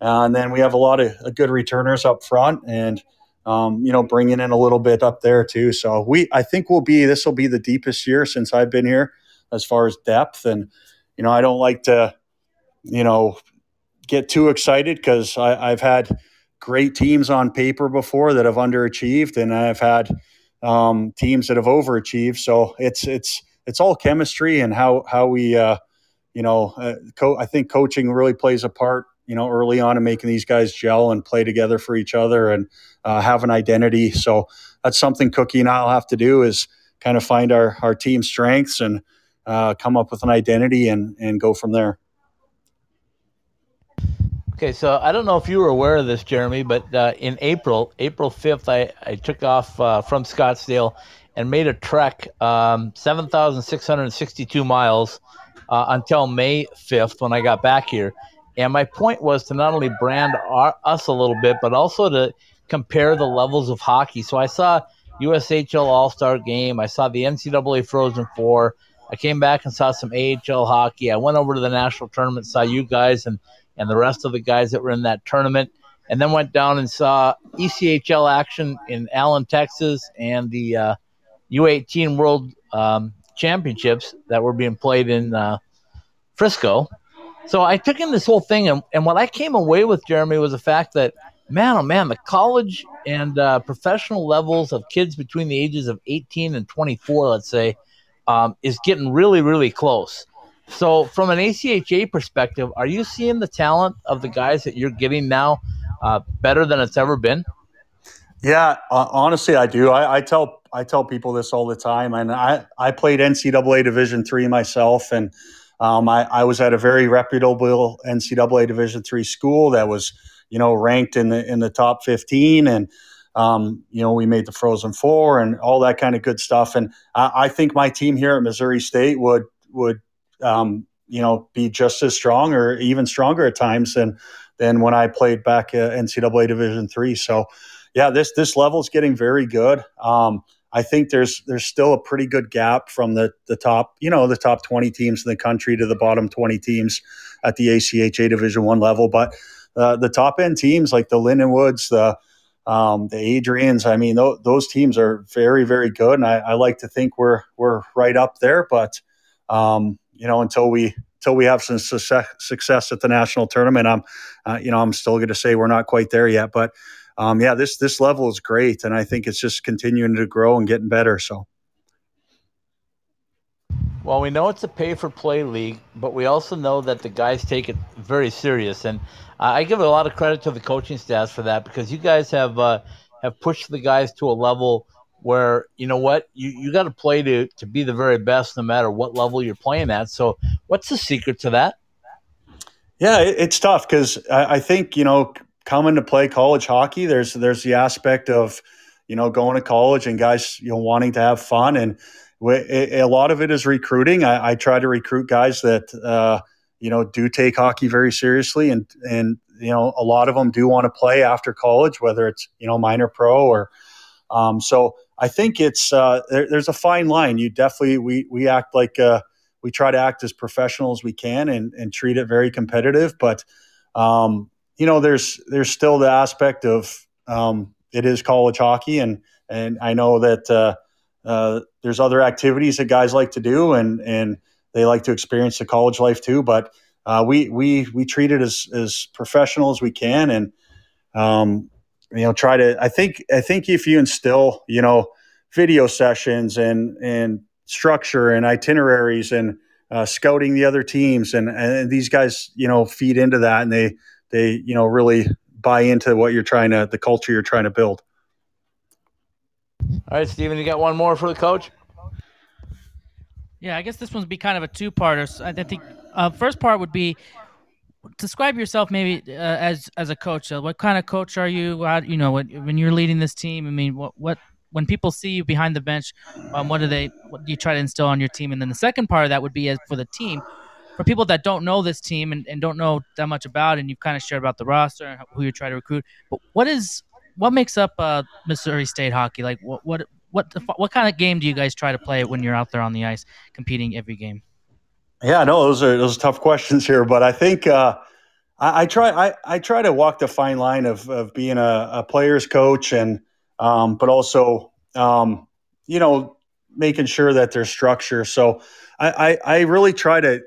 uh, and then we have a lot of uh, good returners up front, and um, you know bringing in a little bit up there too. So we I think we'll be this will be the deepest year since I've been here as far as depth, and you know I don't like to you know get too excited because I've had great teams on paper before that have underachieved, and I've had um, teams that have overachieved. So it's it's it's all chemistry and how how we uh, you know uh, co- I think coaching really plays a part. You know, early on in making these guys gel and play together for each other and uh, have an identity. So that's something Cookie and I'll have to do is kind of find our our team strengths and uh, come up with an identity and and go from there. Okay, so I don't know if you were aware of this, Jeremy, but uh, in April, April 5th, I, I took off uh, from Scottsdale and made a trek um, 7,662 miles uh, until May 5th when I got back here. And my point was to not only brand our, us a little bit, but also to compare the levels of hockey. So I saw USHL All Star Game, I saw the NCAA Frozen Four. I came back and saw some AHL hockey. I went over to the national tournament, saw you guys and and the rest of the guys that were in that tournament, and then went down and saw ECHL action in Allen, Texas, and the uh, U18 World um, Championships that were being played in uh, Frisco. So I took in this whole thing, and, and what I came away with, Jeremy, was the fact that, man, oh man, the college and uh, professional levels of kids between the ages of 18 and 24, let's say, um, is getting really, really close. So, from an ACHA perspective, are you seeing the talent of the guys that you're getting now uh, better than it's ever been? Yeah, uh, honestly, I do. I, I tell I tell people this all the time, and I I played NCAA Division three myself, and um, I, I was at a very reputable NCAA Division three school that was you know ranked in the in the top fifteen, and um, you know we made the Frozen Four and all that kind of good stuff. And I, I think my team here at Missouri State would would um, you know be just as strong or even stronger at times than than when I played back at NCAA Division three. So yeah, this this level is getting very good. Um, I think there's there's still a pretty good gap from the the top, you know, the top 20 teams in the country to the bottom 20 teams at the ACHA Division One level. But uh, the top end teams like the Lindenwoods, the um, the Adrians, I mean, th- those teams are very very good, and I, I, like to think we're we're right up there. But um, you know, until we until we have some success, success at the national tournament, I'm uh, you know I'm still going to say we're not quite there yet, but um, yeah, this this level is great, and I think it's just continuing to grow and getting better. So, Well, we know it's a pay for play league, but we also know that the guys take it very serious. And I give a lot of credit to the coaching staff for that because you guys have uh, have pushed the guys to a level where you know what you, you got to play to to be the very best no matter what level you're playing at. So, what's the secret to that? Yeah, it, it's tough because I, I think you know coming to play college hockey, there's there's the aspect of you know going to college and guys you know wanting to have fun and a lot of it is recruiting. I, I try to recruit guys that uh, you know do take hockey very seriously, and and you know a lot of them do want to play after college, whether it's you know minor pro or um, so. I think it's uh, there, there's a fine line. You definitely we we act like uh, we try to act as professional as we can and, and treat it very competitive, but um, you know there's there's still the aspect of um, it is college hockey, and and I know that uh, uh, there's other activities that guys like to do, and and they like to experience the college life too. But uh, we we we treat it as as professional as we can, and um, you know try to. I think I think if you instill you know video sessions and and structure and itineraries and uh, scouting the other teams and, and these guys you know feed into that and they they you know really buy into what you're trying to the culture you're trying to build all right, Steven, you got one more for the coach? Yeah, I guess this one's be kind of a two-parter. I think uh, first part would be describe yourself maybe uh, as as a coach. Uh, what kind of coach are you? How, you know, when, when you're leading this team, I mean, what what when people see you behind the bench, um, what do they what do you try to instill on your team? And then the second part of that would be as for the team, for people that don't know this team and, and don't know that much about, and you've kind of shared about the roster and who you try to recruit. But what is what makes up uh, Missouri State hockey? Like what what what what kind of game do you guys try to play when you're out there on the ice competing every game? Yeah, no, those are those are tough questions here, but I think uh, I, I, try I, I try to walk the fine line of of being a, a player's coach and um, but also um, you know making sure that there's structure. So I, I, I really try to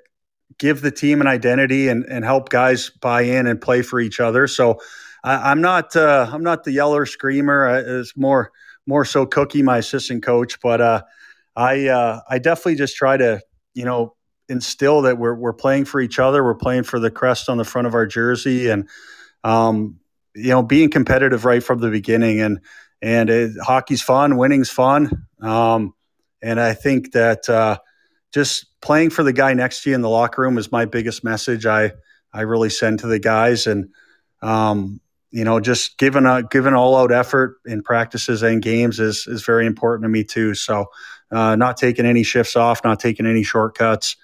give the team an identity and, and help guys buy in and play for each other. So I, am not uh, I'm not the yeller screamer. it's more more so Cookie, my assistant coach. But uh, I uh, I definitely just try to you know instill that we're we're playing for each other. We're playing for the crest on the front of our jersey, and um, you know being competitive right from the beginning. And and it, hockey's fun, winning's fun. Um, and I think that uh, just playing for the guy next to you in the locker room is my biggest message. I I really send to the guys and. Um, you know, just giving a giving all out effort in practices and games is is very important to me too. So, uh, not taking any shifts off, not taking any shortcuts.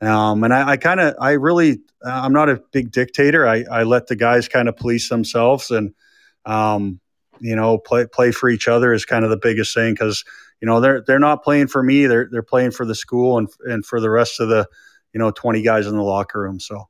Um, and I, I kind of, I really, I'm not a big dictator. I, I let the guys kind of police themselves and, um, you know, play play for each other is kind of the biggest thing because you know they're they're not playing for me. They're they're playing for the school and and for the rest of the you know 20 guys in the locker room. So.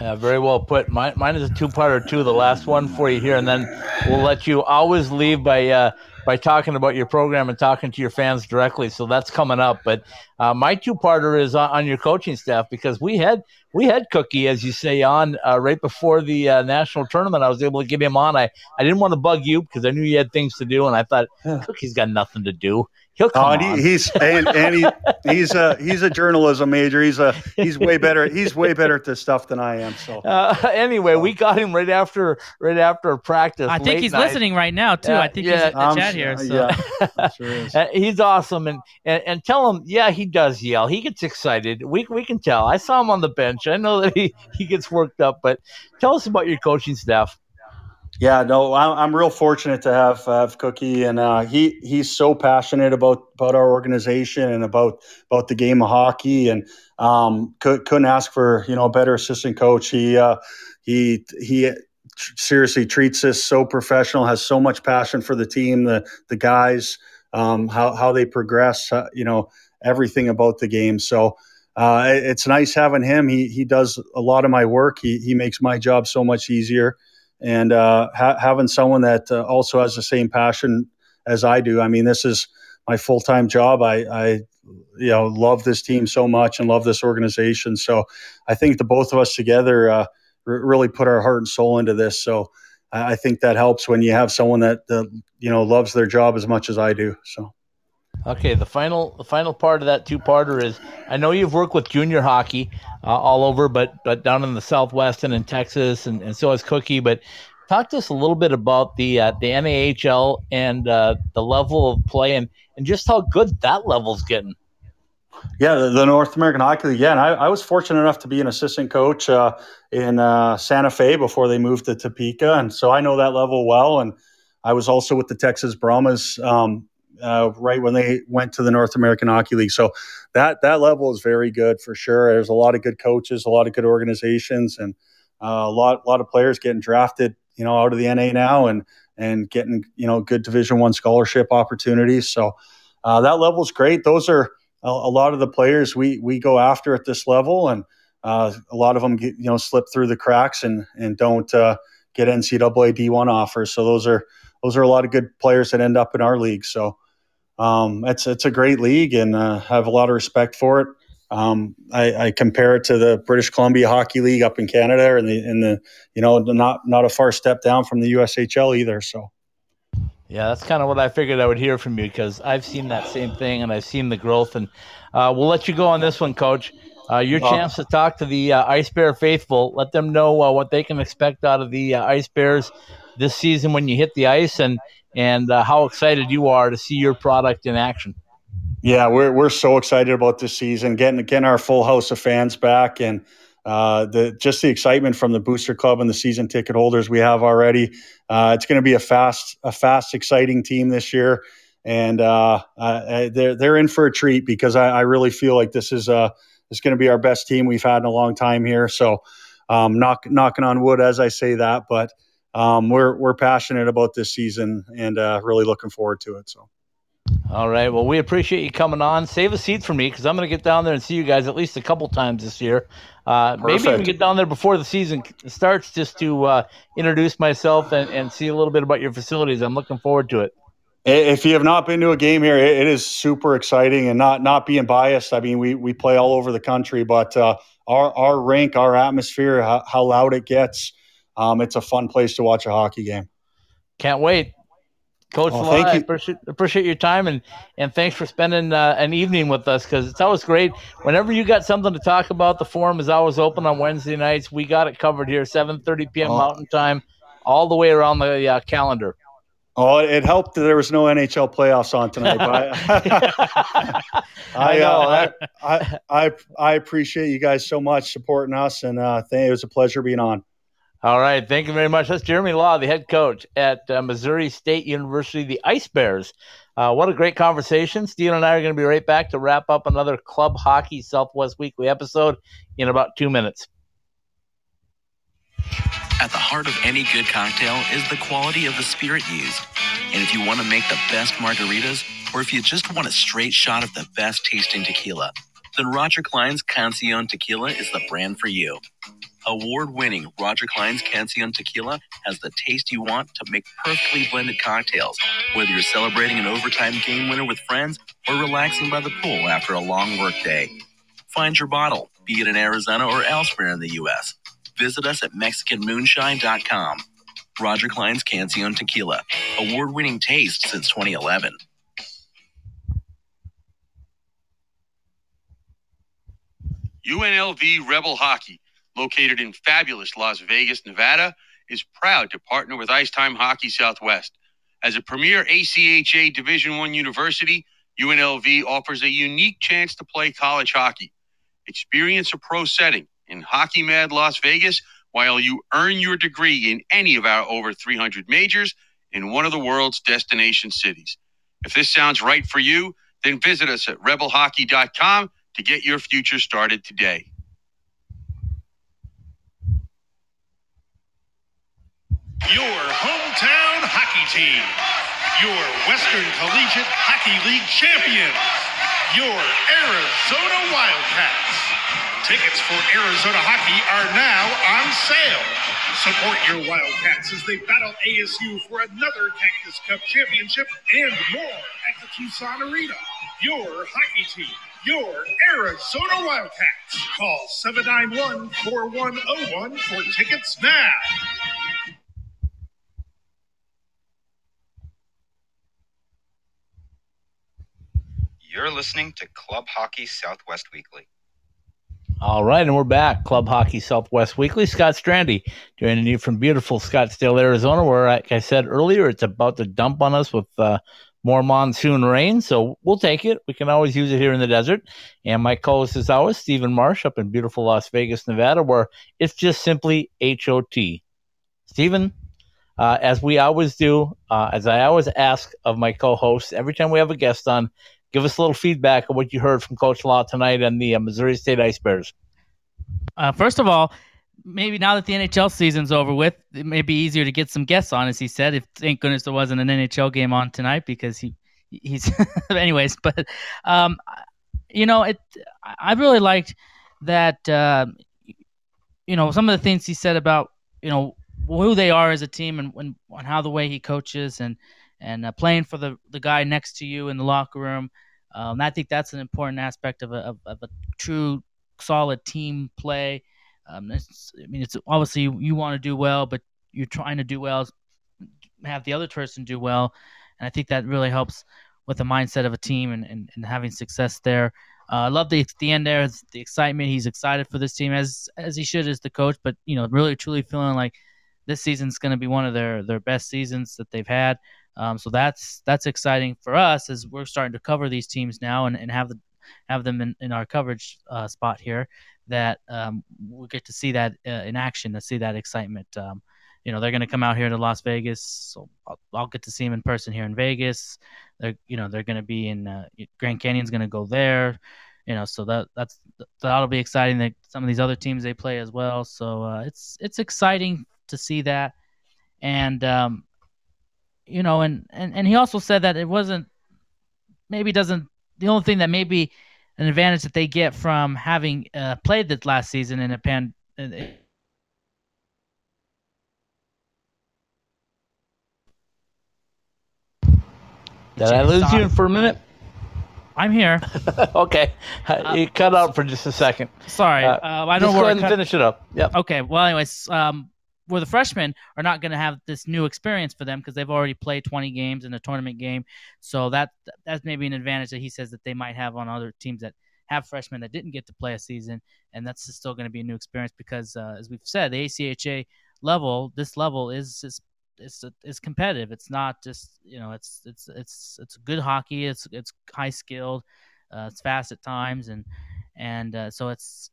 Uh, very well put. Mine, mine is a two-part or two. The last one for you here, and then we'll let you always leave by uh, by talking about your program and talking to your fans directly. So that's coming up. But uh, my two-parter is on, on, your coaching staff because we had we had Cookie, as you say, on uh, right before the uh, national tournament. I was able to get him on. I I didn't want to bug you because I knew you had things to do, and I thought Cookie's got nothing to do. He'll come oh, and he, he's and, and he, he's a he's a journalism major. He's a he's way better. He's way better at this stuff than I am. So uh, anyway, we got him right after right after practice. I think he's night. listening right now too. I think yeah, he's in the chat here. So. Yeah, sure uh, he's awesome. And, and and tell him, yeah, he does yell. He gets excited. We we can tell. I saw him on the bench. I know that he he gets worked up. But tell us about your coaching staff. Yeah, no, I'm real fortunate to have have Cookie, and uh, he he's so passionate about about our organization and about about the game of hockey, and um, could, couldn't ask for you know a better assistant coach. He uh, he he seriously treats us so professional, has so much passion for the team, the the guys, um, how how they progress, uh, you know everything about the game. So. Uh, it's nice having him. He he does a lot of my work. He he makes my job so much easier and uh, ha- having someone that uh, also has the same passion as I do. I mean, this is my full time job. I, I, you know, love this team so much and love this organization. So I think the both of us together uh, r- really put our heart and soul into this. So I, I think that helps when you have someone that you know loves their job as much as I do. So. Okay, the final the final part of that two parter is I know you've worked with junior hockey uh, all over, but but down in the Southwest and in Texas, and, and so has Cookie. But talk to us a little bit about the uh, the NAHL and uh, the level of play and, and just how good that level's getting. Yeah, the, North American Hockey League. Yeah, and I, I, was fortunate enough to be an assistant coach uh, in uh, Santa Fe before they moved to Topeka, and so I know that level well. And I was also with the Texas Brahmas um, uh, right when they went to the North American Hockey League. So that that level is very good for sure. There's a lot of good coaches, a lot of good organizations, and uh, a lot a lot of players getting drafted, you know, out of the NAHL and and getting you know good Division One scholarship opportunities. So uh, that level is great. Those are a, a, lot of the players we we go after at this level, and uh, a lot of them get, you know slip through the cracks and and don't uh, get NCAA D1 offers. So those are those are a lot of good players that end up in our league. So um, it's it's a great league, and uh, have a lot of respect for it. Um, I, I, compare it to the British Columbia Hockey League up in Canada, and the in the you know not not a far step down from the USHL either. So. Yeah, that's kind of what I figured I would hear from you because I've seen that same thing and I've seen the growth. And uh, we'll let you go on this one, Coach. Uh, your chance to talk to the uh, Ice Bear faithful. Let them know uh, what they can expect out of the uh, Ice Bears this season when you hit the ice, and and uh, how excited you are to see your product in action. Yeah, we're we're so excited about this season, getting getting our full house of fans back, and uh, the just the excitement from the booster club and the season ticket holders we have already. Uh, it's going to be a fast, a fast, exciting team this year, and uh, they're they're in for a treat because I, I really feel like this is uh is going to be our best team we've had in a long time here. So, um, knock, knocking on wood as I say that, but um, we're we're passionate about this season and uh, really looking forward to it. So. All right. Well, we appreciate you coming on. Save a seat for me because I'm going to get down there and see you guys at least a couple times this year. Uh, maybe even get down there before the season starts just to uh, introduce myself and, and see a little bit about your facilities. I'm looking forward to it. If you have not been to a game here, it is super exciting and not not being biased. I mean, we we play all over the country, but uh, our our rink, our atmosphere, how, how loud it gets, um, it's a fun place to watch a hockey game. Can't wait. Coach well, thank you. Appreciate, appreciate, your time and and thanks for spending uh, an evening with us because it's always great. Whenever you got something to talk about, the forum is always open on Wednesday nights. We got it covered here, 7:30 p.m. Oh. Mountain Time, all the way around the uh, calendar. Oh, it helped that there was no NHL playoffs on tonight. I, I, uh, I, I, I, appreciate you guys so much supporting us, and uh, it was a pleasure being on. All right. Thank you very much. That's Jeremy Law, the head coach at uh, Missouri State University, the Ice Bears. Uh, what a great conversation. Steven and I are going to be right back to wrap up another Club Hockey Southwest Weekly episode in about two minutes. At the heart of any good cocktail is the quality of the spirit used. And if you want to make the best margaritas, or if you just want a straight shot of the best tasting tequila, then Roger Clyne's Cancion Tequila is the brand for you. Award winning Roger Clyne's Cancion Tequila has the taste you want to make perfectly blended cocktails, whether you're celebrating an overtime game winner with friends or relaxing by the pool after a long workday. Find your bottle, be it in Arizona or elsewhere in the U.S. Visit us at MexicanMoonshine.com. Roger Clyne's Cancion Tequila, award winning taste since 2011. UNLV Rebel Hockey located in fabulous Las Vegas, Nevada, is proud to partner with Ice Time Hockey Southwest. As a premier ACHA Division One university, UNLV offers a unique chance to play college hockey. Experience a pro setting in Hockey Mad Las Vegas while you earn your degree in any of our over 300 majors in one of the world's destination cities. If this sounds right for you, then visit us at rebelhockey.com to get your future started today. Your hometown hockey team, your Western Collegiate Hockey League champions, your Arizona Wildcats. Tickets for Arizona hockey are now on sale. Support your Wildcats as they battle ASU for another Cactus Cup championship and more at the Tucson Arena. Your hockey team, your Arizona Wildcats. Call 791 4101 for tickets now. You're listening to Club Hockey Southwest Weekly. All right, and we're back. Club Hockey Southwest Weekly. Scott Strandy joining you from beautiful Scottsdale, Arizona, where, like I said earlier, it's about to dump on us with uh, more monsoon rain. So we'll take it. We can always use it here in the desert. And my co-host is always Stephen Marsh up in beautiful Las Vegas, Nevada, where it's just simply HOT. Stephen, uh, as we always do, uh, as I always ask of my co-hosts every time we have a guest on, give us a little feedback of what you heard from Coach Law tonight and the uh, Missouri State Ice Bears. Uh, first of all, maybe now that the NHL season's over with, it may be easier to get some guests on, as he said. If thank goodness there wasn't an NHL game on tonight because he he's anyways. But um, you know, it I really liked that. Uh, you know, some of the things he said about you know who they are as a team and, and, and how the way he coaches and and uh, playing for the the guy next to you in the locker room. Um, I think that's an important aspect of a of, of a true solid team play. Um, I mean, it's obviously you, you want to do well, but you're trying to do well, have the other person do well, and I think that really helps with the mindset of a team and, and, and having success there. Uh, I love the the end there, the excitement. He's excited for this team as as he should as the coach, but you know, really truly feeling like this season's going to be one of their their best seasons that they've had. Um, so that's that's exciting for us as we're starting to cover these teams now and, and have the have them in, in our coverage uh, spot here that um, we'll get to see that uh, in action, to see that excitement. Um, you know, they're going to come out here to Las Vegas, so I'll, I'll, get to see them in person here in Vegas. They're, you know, they're going to be in uh, Grand Canyon's going to go there. You know, so that that's that'll be exciting. That some of these other teams they play as well. So uh, it's it's exciting to see that, and um, you know, and, and and he also said that it wasn't maybe doesn't the only thing that maybe an advantage that they get from having uh, played this last season in a pan. Uh, Did I lose you for a minute? I'm here. okay, uh, you cut out for just a second. Sorry, uh, uh I don't. Just go ahead and finish it up. Yep. Okay. Well, anyways, um, where the freshmen are not going to have this new experience for them because they've already played 20 games in a tournament game. So that that's maybe an advantage that he says that they might have on other teams that have freshmen that didn't get to play a season, and that's still going to be a new experience because, uh, as we've said, the ACHA level, this level is is it's it's competitive. It's not just you know it's it's it's it's good hockey. It's it's high skilled. Uh, it's fast at times, and and uh, so it's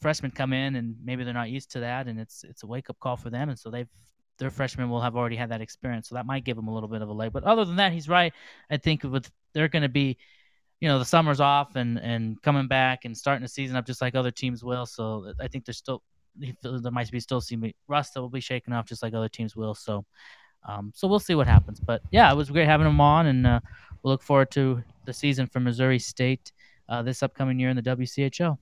freshmen come in and maybe they're not used to that, and it's it's a wake up call for them, and so they've their freshmen will have already had that experience, so that might give them a little bit of a leg. But other than that, he's right. I think with they're going to be, you know, the summer's off and and coming back and starting the season up just like other teams will. So I think there's still there might be still some rust that will be shaken off just like other teams will. So. Um, so we'll see what happens, but yeah, it was great having him on, and uh, we'll look forward to the season for Missouri State uh, this upcoming year in the WCHL.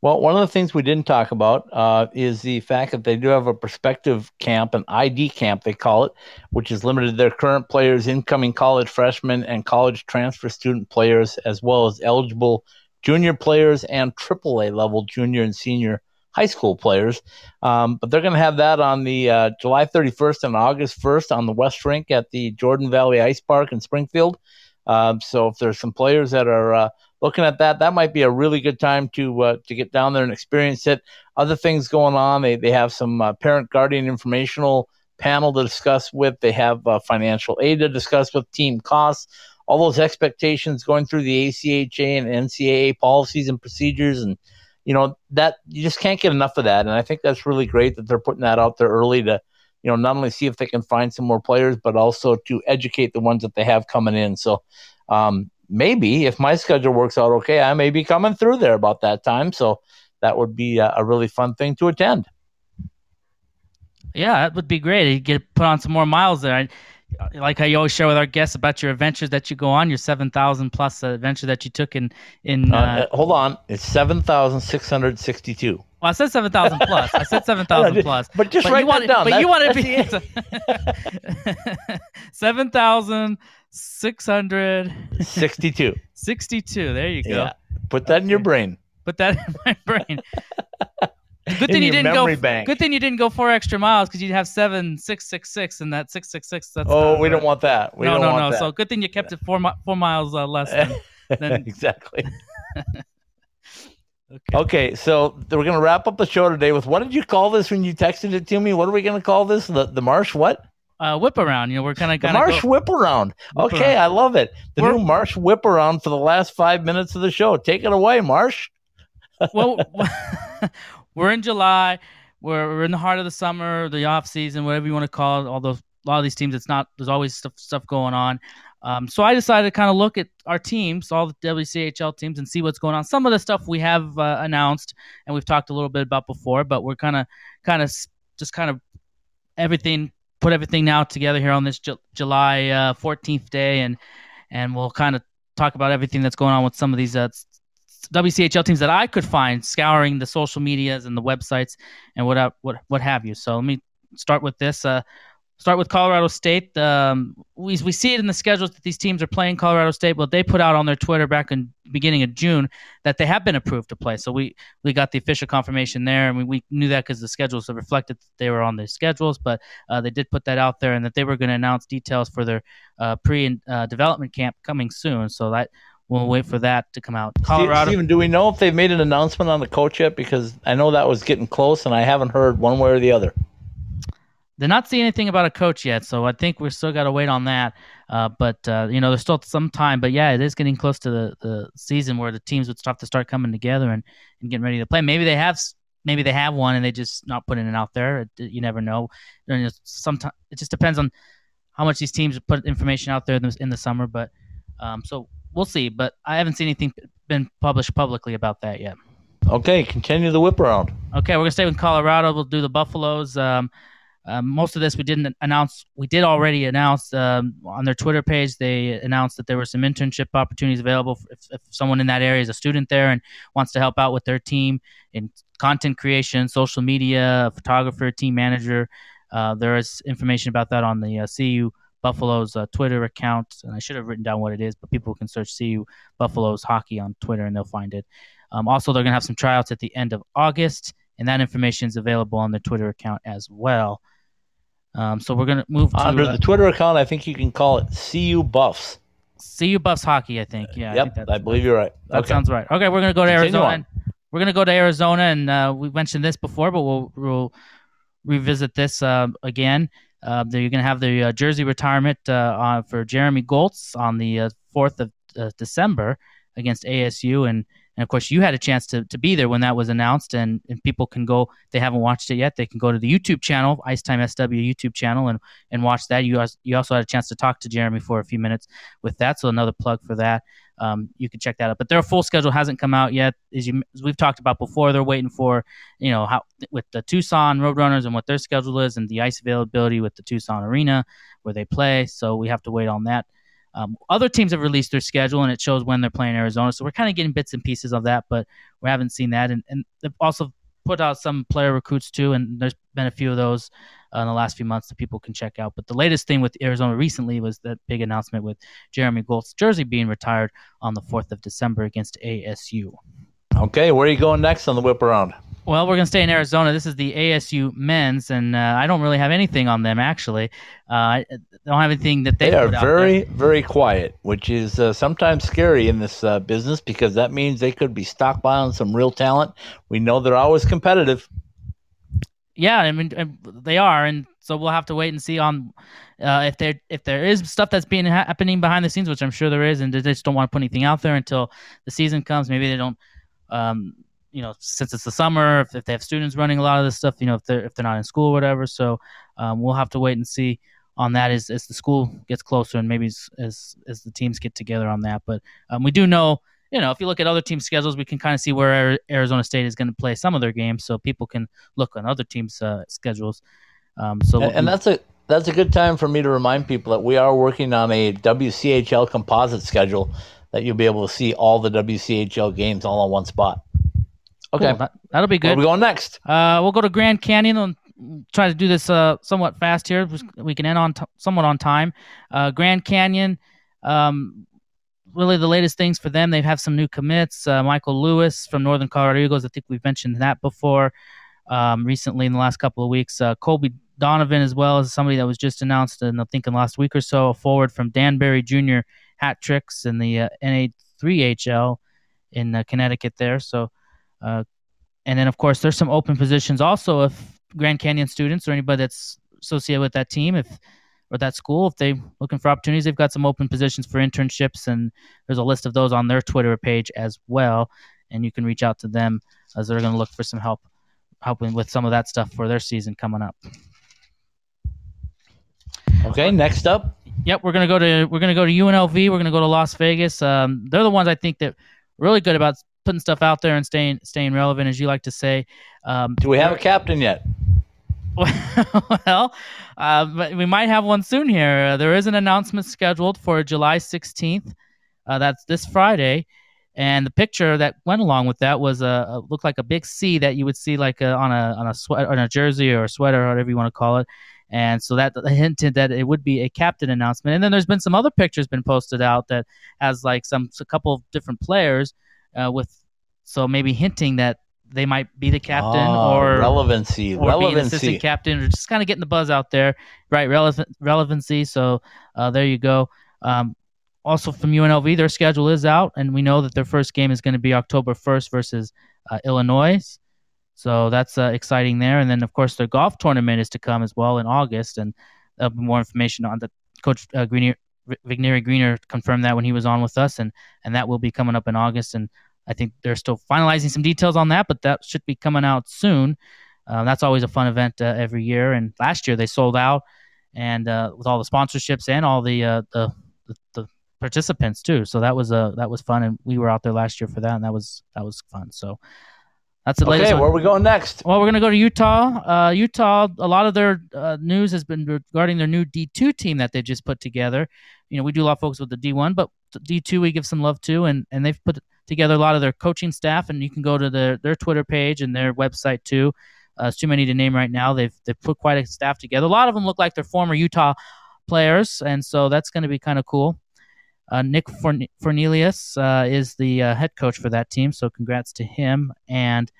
Well, one of the things we didn't talk about uh, is the fact that they do have a prospective camp, an ID camp, they call it, which is limited to their current players, incoming college freshmen, and college transfer student players, as well as eligible junior players and AAA level junior and senior high school players. Um, but they're going to have that on the uh, July 31st and August 1st on the West Rink at the Jordan Valley Ice Park in Springfield. Um, so if there's some players that are uh, looking at that, that might be a really good time to uh, to get down there and experience it. Other things going on, they they have some uh, parent guardian informational panel to discuss with. They have uh, financial aid to discuss with, team costs, all those expectations going through the ACHA and NCAA policies and procedures, and you know that you just can't get enough of that. And I think that's really great that they're putting that out there early to you know not only see if they can find some more players, but also to educate the ones that they have coming in. So. Um, maybe if my schedule works out okay, I may be coming through there about that time. So that would be a, a really fun thing to attend. Yeah, that would be great. You get put on some more miles there. I, like how you always share with our guests about your adventures that you go on, your seven thousand plus adventure that you took in in. Uh, uh, hold on, it's seven thousand six hundred sixty-two. Well, I said seven thousand plus. I said seven thousand plus. But just but write that down. But that's, you want to be seven thousand six hundred sixty-two. Sixty-two. There you go. Yeah. Put that okay. in your brain. Put that in my brain. Good thing you didn't go. Bank. Good thing you didn't go four extra miles because you'd have seven six six six, and that six six six. That's oh, we don't want that. We no, don't no, want no. That. So good thing you kept it four four miles uh, less than Then- exactly. okay. Okay, so we're gonna wrap up the show today with what did you call this when you texted it to me? What are we gonna call this? The the marsh what? Uh, whip around. You know, we're kind of marsh whip around. Whip Okay, around. I love it. The We're- new marsh whip around for the last five minutes of the show. Take it away, Marsh. well, we're in July. We're, we're in the heart of the summer, the off season, whatever you want to call it. Although a lot of these teams, it's not. There's always stuff stuff going on. Um, so I decided to kind of look at our teams, all the WCHL teams, and see what's going on. Some of the stuff we have uh, announced and we've talked a little bit about before, but we're kind of kind of just kind of everything put everything now together here on this Ju- July uh, 14th day, and and we'll kind of talk about everything that's going on with some of these uh, WCHL teams that I could find scouring the social medias and the websites and what what what have you. So let me start with this. Uh, start with Colorado State. Um, we we see it in the schedules that these teams are playing Colorado State. Well, they put out on their Twitter back in beginning of June that they have been approved to play. So we we got the official confirmation there, and we, we knew that because the schedules have reflected that they were on the schedules. But uh, they did put that out there, and that they were going to announce details for their uh, pre uh, development camp coming soon. So that we'll wait for that to come out. Colorado. Steven, do we know if they've made an announcement on the coach yet? Because I know that was getting close, and I haven't heard one way or the other. They're not seeing anything about a coach yet, so I think we're still got to wait on that. Uh, but uh, you know, there's still some time. But yeah, it is getting close to the, the season where the teams would start to start coming together and, and getting ready to play. Maybe they have maybe they have one and they just not putting it out there. It, you never know. And sometimes it just depends on how much these teams put information out there in the, in the summer. But um, so we'll see. But I haven't seen anything been published publicly about that yet. Okay, continue the whip around. Okay, we're gonna stay with Colorado. We'll do the Buffaloes. Um, um, most of this we didn't announce. We did already announce um, on their Twitter page. They announced that there were some internship opportunities available if, if someone in that area is a student there and wants to help out with their team in content creation, social media, photographer, team manager. Uh, there is information about that on the uh, CU Buffaloes uh, Twitter account, and I should have written down what it is, but people can search CU Buffaloes hockey on Twitter and they'll find it. Um, also, they're going to have some tryouts at the end of August, and that information is available on their Twitter account as well. Um, so we're going to move to Under uh, the Twitter account, I think you can call it CU Buffs. CU Buffs hockey. I think. Yeah. I yep, think I believe you're right. That okay. sounds right. Okay, we're going to go to Continue Arizona. And we're going to go to Arizona, and uh, we mentioned this before, but we'll, we'll revisit this uh, again. Uh, going to have the uh, jersey retirement uh, on, for Jeremy Goltz on the uh, 4th of uh, December against ASU. And, and of course, you had a chance to, to be there when that was announced, and, and people can go, they haven't watched it yet, they can go to the YouTube channel, Icetime SW YouTube channel, and, and watch that. You, you also had a chance to talk to Jeremy for a few minutes with that, so another plug for that. Um, you can check that out. But their full schedule hasn't come out yet, as you as we've talked about before. They're waiting for you know how with the Tucson Roadrunners and what their schedule is, and the ice availability with the Tucson Arena where they play. So we have to wait on that. Um, other teams have released their schedule and it shows when they're playing Arizona. So we're kind of getting bits and pieces of that, but we haven't seen that. And, and they've also put out some player recruits too, and there's been a few of those uh, in the last few months that people can check out. But the latest thing with Arizona recently was that big announcement with Jeremy Goltz' jersey being retired on the 4th of December against ASU. Okay, where are you going next on the whip around? Well, we're going to stay in Arizona. This is the ASU men's, and uh, I don't really have anything on them, actually. Uh, I don't have anything that they, They are very, very quiet, which is uh, sometimes scary in this uh, business because that means they could be stockpiling some real talent. We know they're always competitive. Yeah, I mean they are, and so we'll have to wait and see on uh, if there if there is stuff that's being ha- happening behind the scenes, which I'm sure there is, and they just don't want to put anything out there until the season comes. Maybe they don't, um, you know, since it's the summer, if, if they have students running a lot of this stuff, you know, if they're if they're not in school or whatever. So um, we'll have to wait and see on that as as the school gets closer, and maybe as as, as the teams get together on that. But um, we do know you know, if you look at other team schedules, we can kind of see where Arizona State is going to play some of their games, so people can look on other teams' uh, schedules. Um, so And, and that's a that's a good time for me to remind people that we are working on a WCHL composite schedule that you'll be able to see all the WCHL games all on one spot. Okay, cool. That, that'll be good. where are we going next? Uh, we'll go to Grand Canyon and try to do this uh, somewhat fast here. We can end on t- somewhat on time. Uh, Grand Canyon, um, really the latest things for them. They have some new commits. Uh, Michael Lewis from Northern Colorado Eagles. I think we've mentioned that before. Um, recently, in the last couple of weeks, uh, Colby Donovan as well as somebody that was just announced in I think in the last week or so. A forward from Danbury Junior Hat Tricks in the uh, 3HL in uh, Connecticut there. So, uh, and then of course there's some open positions also if Grand Canyon students or anybody that's associated with that team, if or that school, if they're looking for opportunities, they've got some open positions for internships, and there's a list of those on their Twitter page as well. And you can reach out to them as they're going to look for some help, helping with some of that stuff for their season coming up. Okay, next up. Yep, we're gonna go to we're gonna go to UNLV. We're gonna go to Las Vegas. Um, they're the ones I think that really good about putting stuff out there and staying staying relevant, as you like to say. Um, Do we have a captain yet? well, uh, but we might have one soon here. Uh, there is an announcement scheduled for July 16th. Uh, that's this Friday. And the picture that went along with that was a, a looked like a big C that you would see like a, on a on a sweat on a jersey or a sweater or whatever you want to call it. And so that hinted that it would be a captain announcement. And then there's been some other pictures been posted out that has like some a couple of different players uh, with so maybe hinting that they might be the captain Oh, or relevancy, or be an relevancy. assistant captain, or just kind of getting the buzz out there, right? Relevant relevancy. So uh, there you go. Um, also from UNLV, their schedule is out, and we know that their first game is going to be October 1st versus uh, Illinois. So that's uh, exciting there. And then, of course, their golf tournament is to come as well in August, and there'll be more information on the coach uh, Greener, Vigneri Greener confirmed that when he was on with us, and and that will be coming up in August. And I think they're still finalizing some details on that, but that should be coming out soon. Uh, that's always a fun event uh, every year. And last year they sold out, and uh, with all the sponsorships and all the, uh, the the the participants too. So that was uh that was fun, and we were out there last year for that, and that was that was fun. So that's the latest. Okay, where are we going next? well, we're going to go to Utah. Uh, Utah, a lot of their uh, news has been regarding their new D2 team that they just put together. You know, we do a lot of focus with the D1, but D2 we give some love to, and, and they've put together a lot of their coaching staff, and you can go to their, their Twitter page and their website too. Uh, it's too many to name right now. They've they've put quite a staff together. A lot of them look like they're former Utah players, and so that's going to be kind of cool. Uh, Nick Forn- Fornelius uh, is the uh, head coach for that team, so congrats to him. And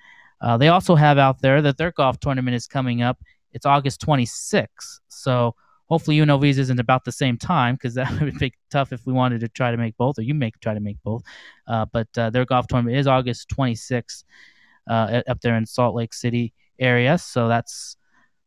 uh, they also have out there that their golf tournament is coming up. It's August 26th, so hopefully UNLV's isn't about the same time because that would be tough if we wanted to try to make both, or you make try to make both. Uh, but uh, their golf tournament is August 26th uh, up there in Salt Lake City area, so that's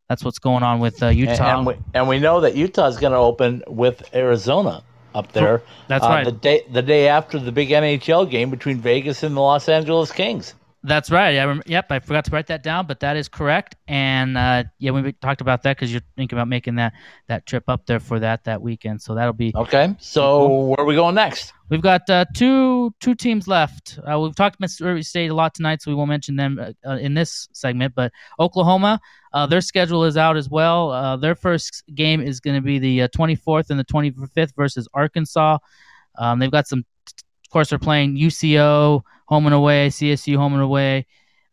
that's what's going on with uh, And- Utah. And, we, and we know that Utah is going to open with Arizona up there. That's uh, right. The day the day after the big NHL game between Vegas and the Los Angeles Kings. That's right. I rem- yep, I forgot to write that down, but that is correct. And uh, yeah, we talked about that because you're thinking about making that that trip up there for that that weekend. So that'll be Okay, so where are we going next? We've got uh, two two teams left. Uh, we've talked Mississippi State a lot tonight, so we won't mention them uh, uh, in this segment. But Oklahoma, uh, their schedule is out as well. Uh, their first game is going to be the uh, 24th and the 25th versus Arkansas. Um, they've got some, of course, they're playing UCO home and away, CSU home and away.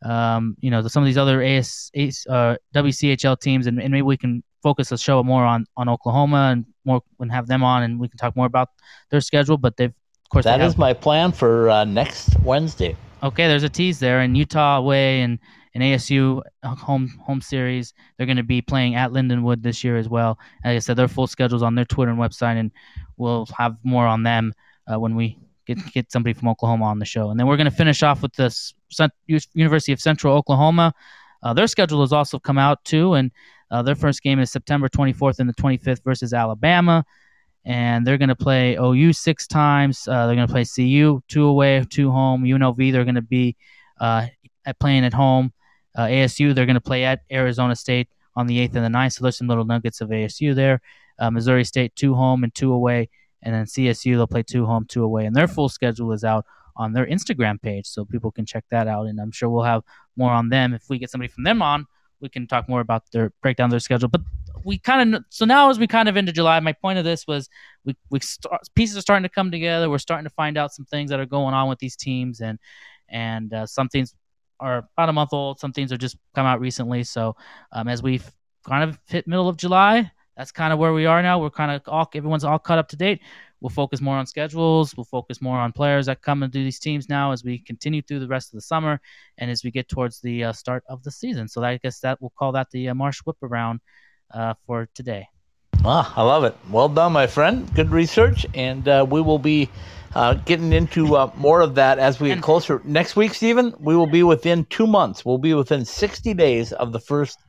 Um, you know, some of these other AS, AS uh, WCHL teams, and, and maybe we can focus the show more on on Oklahoma and more and have them on, and we can talk more about their schedule. But they've, of course, That is my plan for uh, next Wednesday. okay. There's a tease there, and Utah away and and ASU home home series. They're going to be playing at Lindenwood this year as well. Like I said, their full schedules on their Twitter and website, and we'll have more on them uh, when we get get somebody from Oklahoma on the show. And then we're going to finish off with the S- Cent- U- University of Central Oklahoma. Uh, their schedule has also come out too, and uh, their first game is September 24th and the 25th versus Alabama. And they're going to play OU six times. Uh, they're going to play CU two away, two home. UNLV they're going to be uh, at playing at home. Uh, ASU they're going to play at Arizona State on the eighth and the 9th. So there's some little nuggets of ASU there. Uh, Missouri State two home and two away, and then CSU they'll play two home, two away, and their full schedule is out on their Instagram page, so people can check that out. And I'm sure we'll have more on them if we get somebody from them on. We can talk more about their breakdown their schedule. But we kind of so now as we kind of into July, my point of this was we we start, pieces are starting to come together. We're starting to find out some things that are going on with these teams, and and uh, some things are about a month old. Some things are just come out recently. So um, as we've kind of hit middle of July, that's kind of where we are now. We're kind of all everyone's all caught up to date. We'll focus more on schedules. We'll focus more on players that come and do these teams now as we continue through the rest of the summer and as we get towards the uh, start of the season. So I guess that we'll call that the uh, Marsh Whip around uh, for today. Ah, I love it. Well done, my friend. Good research, and uh, we will be uh, getting into uh, more of that as we get closer. Next week, Stephen, we will be within two months. We'll be within 60 days of the first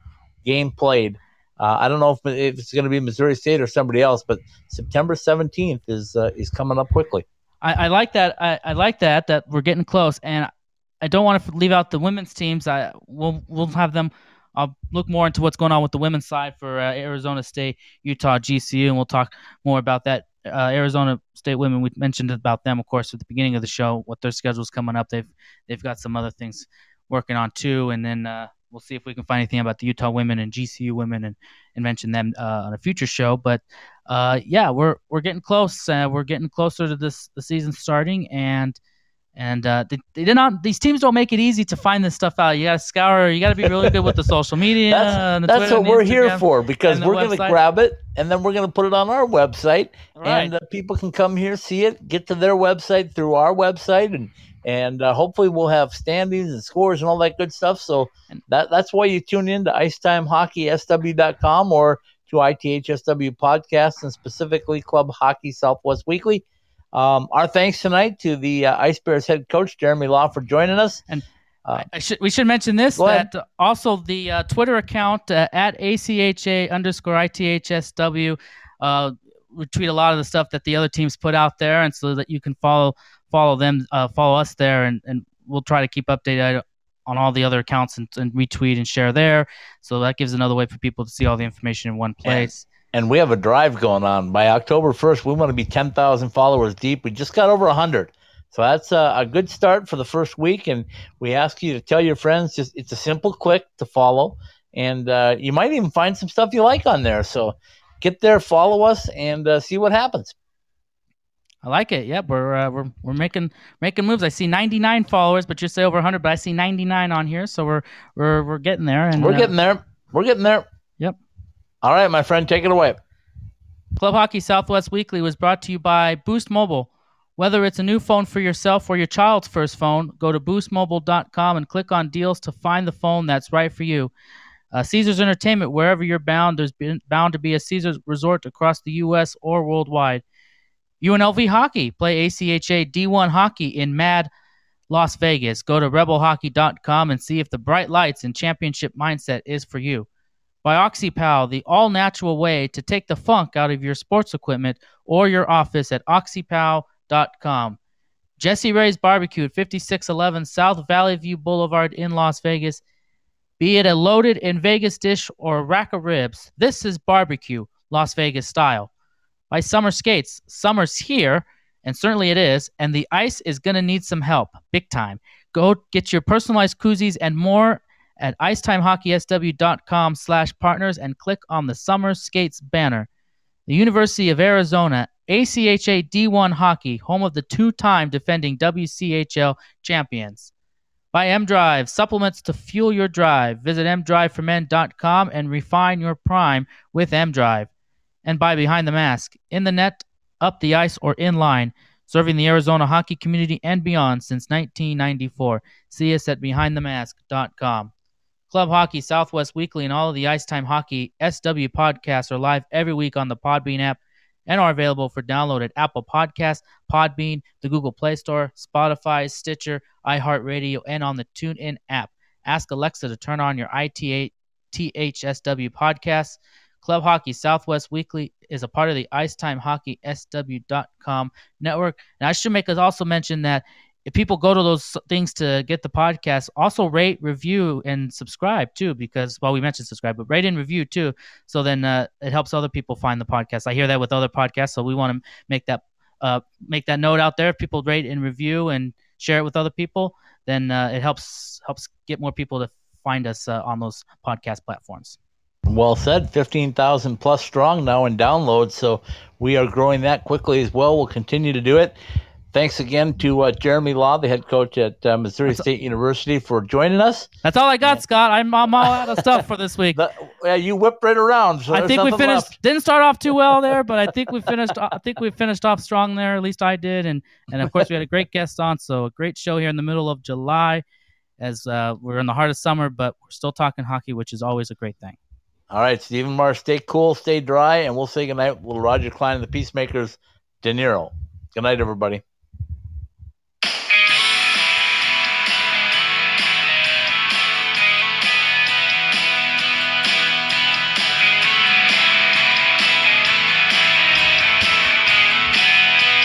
game played. Uh, I don't know if, if it's going to be Missouri State or somebody else, but September 17th is uh, is coming up quickly. I, I like that. I, I like that that we're getting close, and I don't want to leave out the women's teams. I we'll we'll have them. I'll look more into what's going on with the women's side for uh, Arizona State, Utah, GCU, and we'll talk more about that. Uh, Arizona State women, we mentioned about them, of course, at the beginning of the show. What their schedule's coming up, they've they've got some other things working on too, and then uh, we'll see if we can find anything about the Utah women and GCU women and, and mention them uh, on a future show. But uh, yeah, we're we're getting close. Uh, we're getting closer to this the season starting, and and uh, they, they did not. These teams don't make it easy to find this stuff out. You got to scour. You got to be really good with the social media. that's, that's what we're here for because we're going to grab it and then we're going to put it on our website, right. and uh, people can come here, see it, get to their website through our website, and and uh, hopefully we'll have standings and scores and all that good stuff. So that that's why you tune in to IcetimeHockeySW.com or to ITHSW podcast and specifically Club Hockey Southwest Weekly. Um, our thanks tonight to the uh, Ice Bears head coach Jeremy Law for joining us. And uh, I should we should mention this that uh, also the uh, Twitter account uh, at ACHA underscore ITHSW uh, retweet a lot of the stuff that the other teams put out there, and so that you can follow follow them, uh, follow us there, and, and we'll try to keep updated on all the other accounts and, and, retweet and share there. So that gives another way for people to see all the information in one place. And, and we have a drive going on. By October 1st, we want to be 10,000 followers deep. We just got over 100. So that's a, a, good start for the first week. And we ask you to tell your friends. Just It's a simple click to follow. And uh, you might even find some stuff you like on there. So get there, follow us, and uh, see what happens. I like it. Yep, we're uh, we're we're making making moves. I see 99 followers, but you say over 100, but I see 99 on here, so we're we're we're getting there. And we're uh, getting there. We're getting there. Yep. All right, my friend, take it away. Club Hockey Southwest Weekly was brought to you by Boost Mobile. Whether it's a new phone for yourself or your child's first phone, go to boostmobile.com and click on deals to find the phone that's right for you. Uh, Caesars Entertainment, wherever you're bound, there's been, bound to be a Caesars resort across the U.S. or worldwide. UNLV Hockey. Play ACHA D1 Hockey in Mad Las Vegas. Go to rebelhockey.com and see if the bright lights and championship mindset is for you. By OxyPow, the all natural way to take the funk out of your sports equipment or your office at oxypow.com. Jessie Rae's Barbecue at 5611 South Valley View Boulevard in Las Vegas. Be it a loaded in Vegas dish or a rack of ribs, this is barbecue, Las Vegas style by Summer Skates. Summer's here, and certainly it is, and the ice is going to need some help, big time. Go get your personalized koozies and more at icetimehockeysw.com slash partners and click on the Summer Skates banner. The University of Arizona, ACHA D1 Hockey, home of the two-time defending WCHL champions. By M Drive, supplements to fuel your drive. Visit mdriveformen.com and refine your prime with M Drive and by Behind the Mask, in the net, up the ice, or in line, serving the Arizona hockey community and beyond since 1994. See us at BehindTheMask.com. Club Hockey Southwest Weekly and all of the Ice Time Hockey SW podcasts are live every week on the Podbean app and are available for download at Apple Podcasts, Podbean, the Google Play Store, Spotify, Stitcher, iHeartRadio, and on the TuneIn app. Ask Alexa to turn on your ITA THSW podcasts. Club Hockey Southwest Weekly is a part of the IcetimeHockeySW.com network. And I should make us also mention that if people go to those things to get the podcast, also rate, review, and subscribe too, because well, we mentioned subscribe, but rate and review too. So then uh, it helps other people find the podcast. I hear that with other podcasts, so we want to make that uh, make that note out there. If people rate and review and share it with other people, then uh, it helps helps get more people to find us uh, on those podcast platforms. Well said. 15,000 plus strong now in downloads. So we are growing that quickly as well. We'll continue to do it. Thanks again to uh, Jeremy Law, the head coach at uh, Missouri That's State University, for joining us. That's all I got. Scott. I'm, I'm all out of stuff for this week. The, yeah, you whipped right around. So I think we finished. Left. Didn't start off too well there, but I think we finished. I think we finished off strong there. At least I did, and and of course we had a great guest on. So a great show here in the middle of July, as uh, we're in the heart of summer, but we're still talking hockey, which is always a great thing. All right, Stephen Marsh, stay cool, stay dry, and we'll say goodnight. Little Roger Clyne and the Peacemakers, De Niro. Good night, everybody.